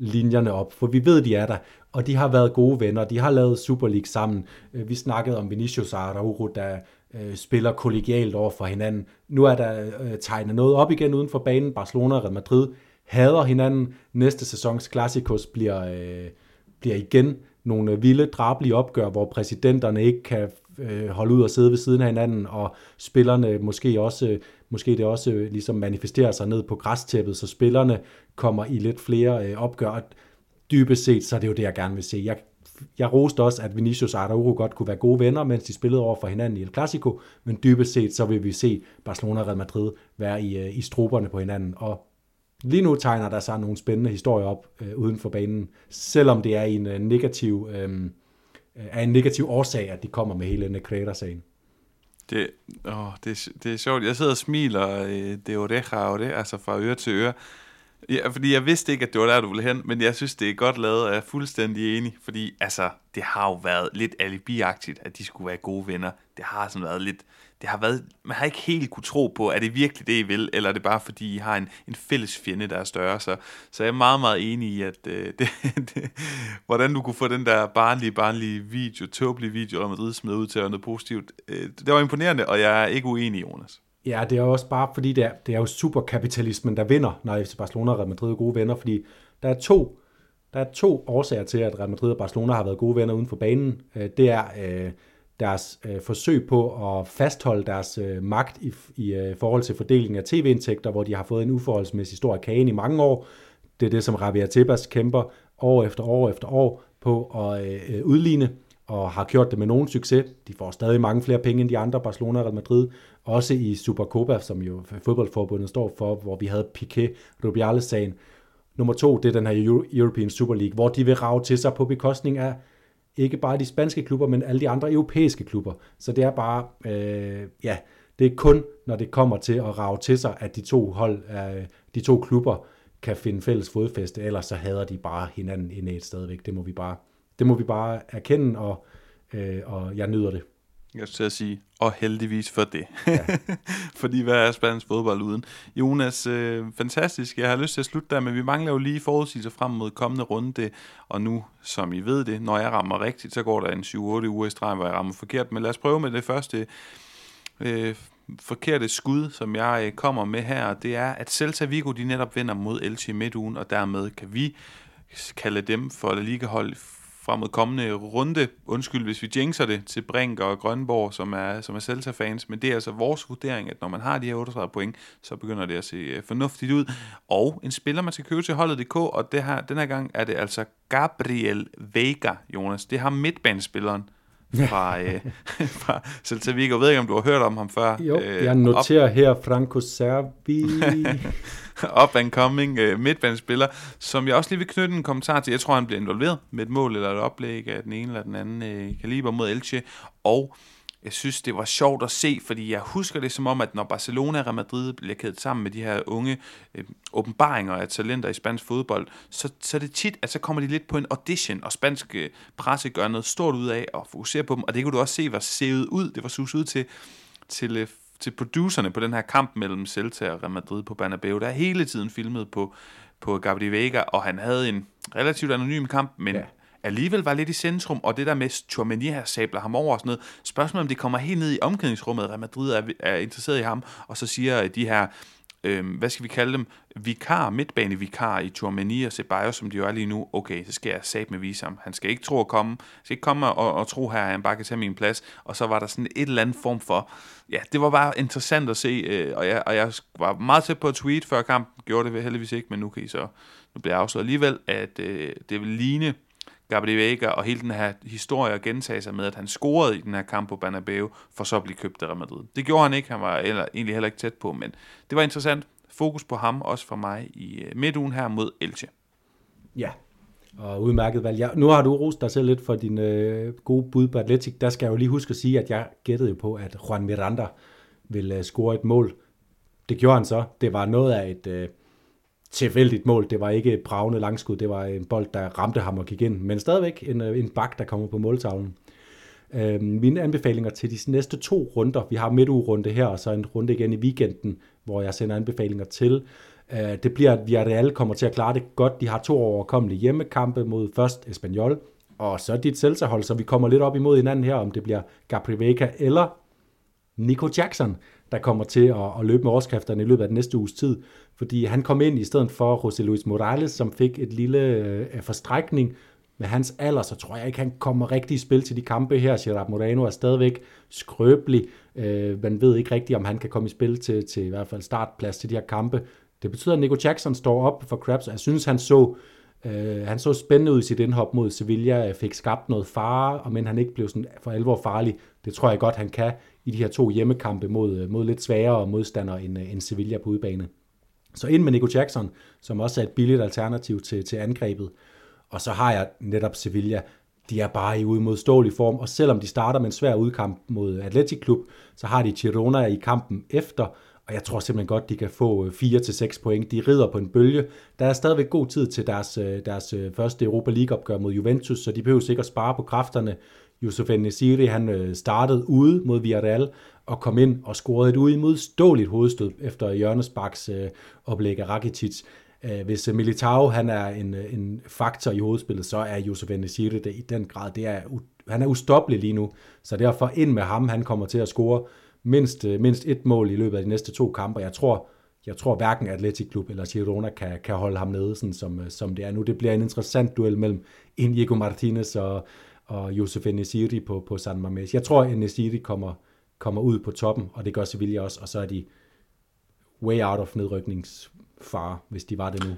linjerne op, for vi ved, de er der, og de har været gode venner, de har lavet Super League sammen. Øh, vi snakkede om Vinicius og Araujo, der øh, spiller kollegialt over for hinanden. Nu er der øh, tegnet noget op igen uden for banen. Barcelona og Real Madrid hader hinanden. Næste sæsons Classicos bliver, øh, bliver igen nogle vilde, drabelige opgør, hvor præsidenterne ikke kan øh, holde ud og sidde ved siden af hinanden, og spillerne måske også, måske det også ligesom manifesterer sig ned på græstæppet, så spillerne kommer i lidt flere øh, opgør. Dybest set, så er det jo det, jeg gerne vil se. Jeg, jeg roste også, at Vinicius og Araujo godt kunne være gode venner, mens de spillede over for hinanden i El Clasico, men dybest set, så vil vi se Barcelona og Real Madrid være i, øh, i struberne på hinanden, og Lige nu tegner der sig nogle spændende historier op øh, uden for banen, selvom det er en øh, negativ øh, øh er en negativ årsag, at de kommer med hele Necreta-sagen. Det, åh, det, det er sjovt. Jeg sidder og smiler øh, det oreja og det, altså fra øre til øre. Ja, fordi jeg vidste ikke, at det var der, du ville hen, men jeg synes, det er godt lavet, og jeg er fuldstændig enig, fordi altså, det har jo været lidt alibiagtigt, at de skulle være gode venner. Det har sådan været lidt, det har været, man har ikke helt kunne tro på, er det virkelig det, I vil, eller er det bare fordi, I har en, en fælles fjende, der er større. Så, så jeg er meget, meget enig i, at øh, det, det, hvordan du kunne få den der barnlige, barnlige video, tåbelige video om Madrid smidt ud til at noget positivt, øh, det var imponerende, og jeg er ikke uenig, Jonas. Ja, det er også bare fordi, det er, det er jo superkapitalismen, der vinder, når FC Barcelona og Real Madrid er gode venner, fordi der er to der er to årsager til, at Real Madrid og Barcelona har været gode venner uden for banen. Øh, det er øh, deres øh, forsøg på at fastholde deres øh, magt i, i øh, forhold til fordelingen af tv-indtægter, hvor de har fået en uforholdsmæssig stor kage i mange år. Det er det, som Javier Tebas kæmper år efter år efter år på at øh, udligne, og har gjort det med nogen succes. De får stadig mange flere penge end de andre, Barcelona og Real Madrid, også i Supercopa, som jo fodboldforbundet står for, hvor vi havde Piqué Rubiales-sagen. Nummer to, det er den her European Super League, hvor de vil rave til sig på bekostning af ikke bare de spanske klubber, men alle de andre europæiske klubber. Så det er bare, øh, ja, det er kun, når det kommer til at rave til sig, at de to hold, øh, de to klubber kan finde fælles fodfæste, ellers så hader de bare hinanden i et stadigvæk. Det må vi bare, det må vi bare erkende, og, øh, og jeg nyder det. Jeg skal at sige, og heldigvis for det. Ja. Fordi hvad er spansk fodbold uden? Jonas, øh, fantastisk. Jeg har lyst til at slutte der, men vi mangler jo lige forudsigelser frem mod kommende runde. Og nu, som I ved det, når jeg rammer rigtigt, så går der en 7-8 uger i streg, hvor jeg rammer forkert. Men lad os prøve med det første øh, forkerte skud, som jeg øh, kommer med her. Det er, at Celta Vigo de netop vinder mod Elche i midtugen, og dermed kan vi kalde dem for La Liga-hold frem mod kommende runde. Undskyld, hvis vi jinxer det til Brink og Grønborg, som er, som er Celta-fans, men det er altså vores vurdering, at når man har de her 38 point, så begynder det at se øh, fornuftigt ud. Og en spiller, man skal købe til holdet.dk, og det her, den her gang er det altså Gabriel Vega, Jonas. Det har midtbanespilleren fra, øh, fra Celta Vigo. Jeg ved ikke, om du har hørt om ham før. Jo, øh, jeg noterer op. her Franco Servi. up and coming øh, midtbanespiller, som jeg også lige vil knytte en kommentar til. Jeg tror, han bliver involveret med et mål eller et oplæg af den ene eller den anden øh, kaliber mod Elche. Og jeg synes, det var sjovt at se, fordi jeg husker det som om, at når Barcelona og Real Madrid bliver kædet sammen med de her unge øh, åbenbaringer af talenter i spansk fodbold, så, så er det tit, at så kommer de lidt på en audition, og spansk øh, presse gør noget stort ud af at fokusere på dem, og det kunne du også se var sevet ud, det var sus ud til, til, øh, til producerne på den her kamp mellem Celta og Real Madrid på Bernabeu, der er hele tiden filmet på, på Gabriel Vega, og han havde en relativt anonym kamp, men ja alligevel var lidt i centrum, og det der med Chouameni her sabler ham over og sådan noget. Spørgsmålet om det kommer helt ned i omklædningsrummet, Real Madrid er, er interesseret i ham, og så siger de her øh, hvad skal vi kalde dem, vikar, midtbanevikar i Chouameni og Ceballos, som de jo er lige nu, okay, så skal jeg sat med vise ham. Han skal ikke tro at komme, skal ikke komme og, og tro her, at han bare kan tage min plads. Og så var der sådan et eller andet form for, ja, det var bare interessant at se, øh, og, jeg, og jeg var meget tæt på at tweet før kampen, gjorde det heldigvis ikke, men nu kan I så, nu bliver jeg afsløret alligevel, at øh, det vil ligne Gabriel Vega og hele den her historie at gentage sig med, at han scorede i den her kamp på Bernabeu, for så at blive købt af Real Madrid. Det gjorde han ikke, han var eller, egentlig heller ikke tæt på, men det var interessant. Fokus på ham, også for mig i øh, midtugen her mod Elche. Ja, og udmærket valg. Ja, nu har du rost dig selv lidt for din øh, gode bud på Atletic. Der skal jeg jo lige huske at sige, at jeg gættede jo på, at Juan Miranda ville øh, score et mål. Det gjorde han så. Det var noget af et... Øh, tilfældigt mål. Det var ikke et bravende langskud, det var en bold, der ramte ham og gik ind. Men stadigvæk en, øh, en bak, der kommer på måltavlen. Øh, mine anbefalinger til de næste to runder, vi har midtugrunde her, og så en runde igen i weekenden, hvor jeg sender anbefalinger til. Øh, det bliver, at Villarreal kommer til at klare det godt. De har to overkommelige hjemmekampe mod først Espanyol, og så dit selvsahold, så vi kommer lidt op imod hinanden her, om det bliver Gabriel Vega eller Nico Jackson, der kommer til at, at løbe med overskrifterne i løbet af den næste uges tid. Fordi han kom ind i stedet for José Luis Morales, som fik et lille øh, øh, forstrækning. Med hans alder, så tror jeg ikke, han kommer rigtig i spil til de kampe her. Gerard Moreno er stadigvæk skrøbelig. Øh, man ved ikke rigtigt, om han kan komme i spil til, til i hvert fald startplads til de her kampe. Det betyder, at Nico Jackson står op for Krabs, og jeg synes, han så, øh, han så spændende ud i sit indhop mod Sevilla, fik skabt noget fare, og men han ikke blev sådan for alvor farlig. Det tror jeg godt, han kan i de her to hjemmekampe mod, øh, mod lidt sværere modstandere end, øh, end Sevilla på udebane. Så ind med Nico Jackson, som også er et billigt alternativ til, til angrebet. Og så har jeg netop Sevilla. De er bare i udmodståelig form, og selvom de starter med en svær udkamp mod Atletic Klub, så har de Girona i kampen efter, og jeg tror simpelthen godt, de kan få øh, 4-6 point. De rider på en bølge. Der er stadigvæk god tid til deres, deres første Europa League-opgør mod Juventus, så de behøver sikkert spare på kræfterne. Yusuf Nesiri, han øh, startede ude mod Villarreal, og kom ind og scorede et uimodståeligt hovedstød efter Jørgens Baks øh, oplæg af Rakitic. Øh, hvis øh, Militao han er en, en faktor i hovedspillet, så er Josef Nesiri det i den grad. Det er, han er ustoppelig lige nu, så derfor ind med ham, han kommer til at score mindst, mindst et mål i løbet af de næste to kampe. Jeg tror, jeg tror hverken Atletic Klub eller Girona kan, kan holde ham nede, sådan som, som det er nu. Det bliver en interessant duel mellem Inigo Martinez og, og Josef Enesiri på, på San Mamés. Jeg tror, Enesiri kommer, kommer ud på toppen, og det gør Sevilla også, og så er de way out of nedrykningsfare, hvis de var det nu.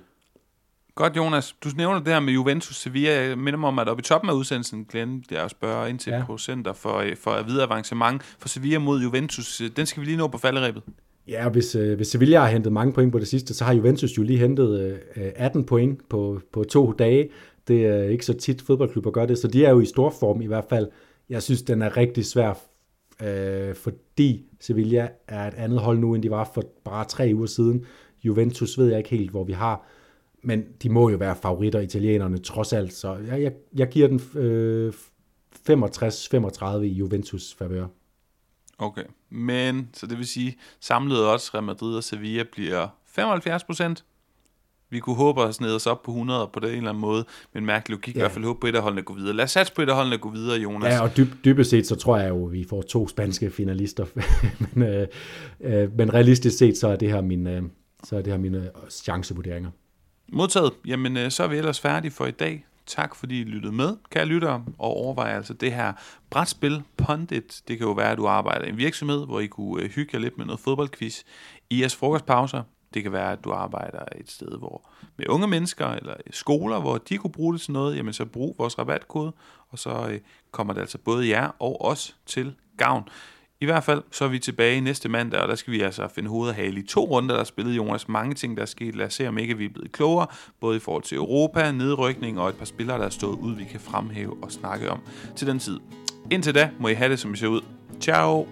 Godt, Jonas. Du nævner det her med Juventus Sevilla. Jeg minder mig om, at oppe i toppen af udsendelsen glemte jeg at spørge ind til ja. procenter for, for at videre avancement for Sevilla mod Juventus. Den skal vi lige nå på falderæbet. Ja, hvis, øh, hvis Sevilla har hentet mange point på det sidste, så har Juventus jo lige hentet øh, 18 point på, på to dage. Det er ikke så tit fodboldklubber gør det, så de er jo i stor form i hvert fald. Jeg synes, den er rigtig svær øh, fordi Sevilla er et andet hold nu, end de var for bare tre uger siden. Juventus ved jeg ikke helt, hvor vi har, men de må jo være favoritter, italienerne, trods alt. Så jeg, jeg, jeg giver den øh, 65-35 i Juventus favør. Okay, men så det vil sige, samlet også Real Madrid og Sevilla bliver 75 procent. Vi kunne håbe at snede os op på 100 på det en eller anden måde, men mærkelig logik ja. i hvert fald håbe på et af holdene går videre. Lad os satse på et af holdene går videre, Jonas. Ja, og dyb, dybest set, så tror jeg jo, at vi får to spanske finalister. men, øh, øh, men realistisk set, så er det her, min, øh, så er det her mine chancevurderinger. Modtaget. Jamen, øh, så er vi ellers færdige for i dag. Tak fordi I lyttede med, kære lyttere, og overvej altså det her brætspil Pondit. Det kan jo være, at du arbejder i en virksomhed, hvor I kunne øh, hygge jer lidt med noget fodboldquiz i jeres frokostpauser. Det kan være, at du arbejder et sted, hvor med unge mennesker eller skoler, hvor de kunne bruge det til noget, jamen så brug vores rabatkode, og så øh, kommer det altså både jer og os til gavn. I hvert fald så er vi tilbage næste mandag, og der skal vi altså finde hovedet hale i to runder, der er spillet Jonas. Mange ting, der er sket. Lad os se, om ikke vi er blevet klogere, både i forhold til Europa, nedrykning og et par spillere, der er stået ud, vi kan fremhæve og snakke om til den tid. Indtil da må I have det, som I ser ud. Ciao!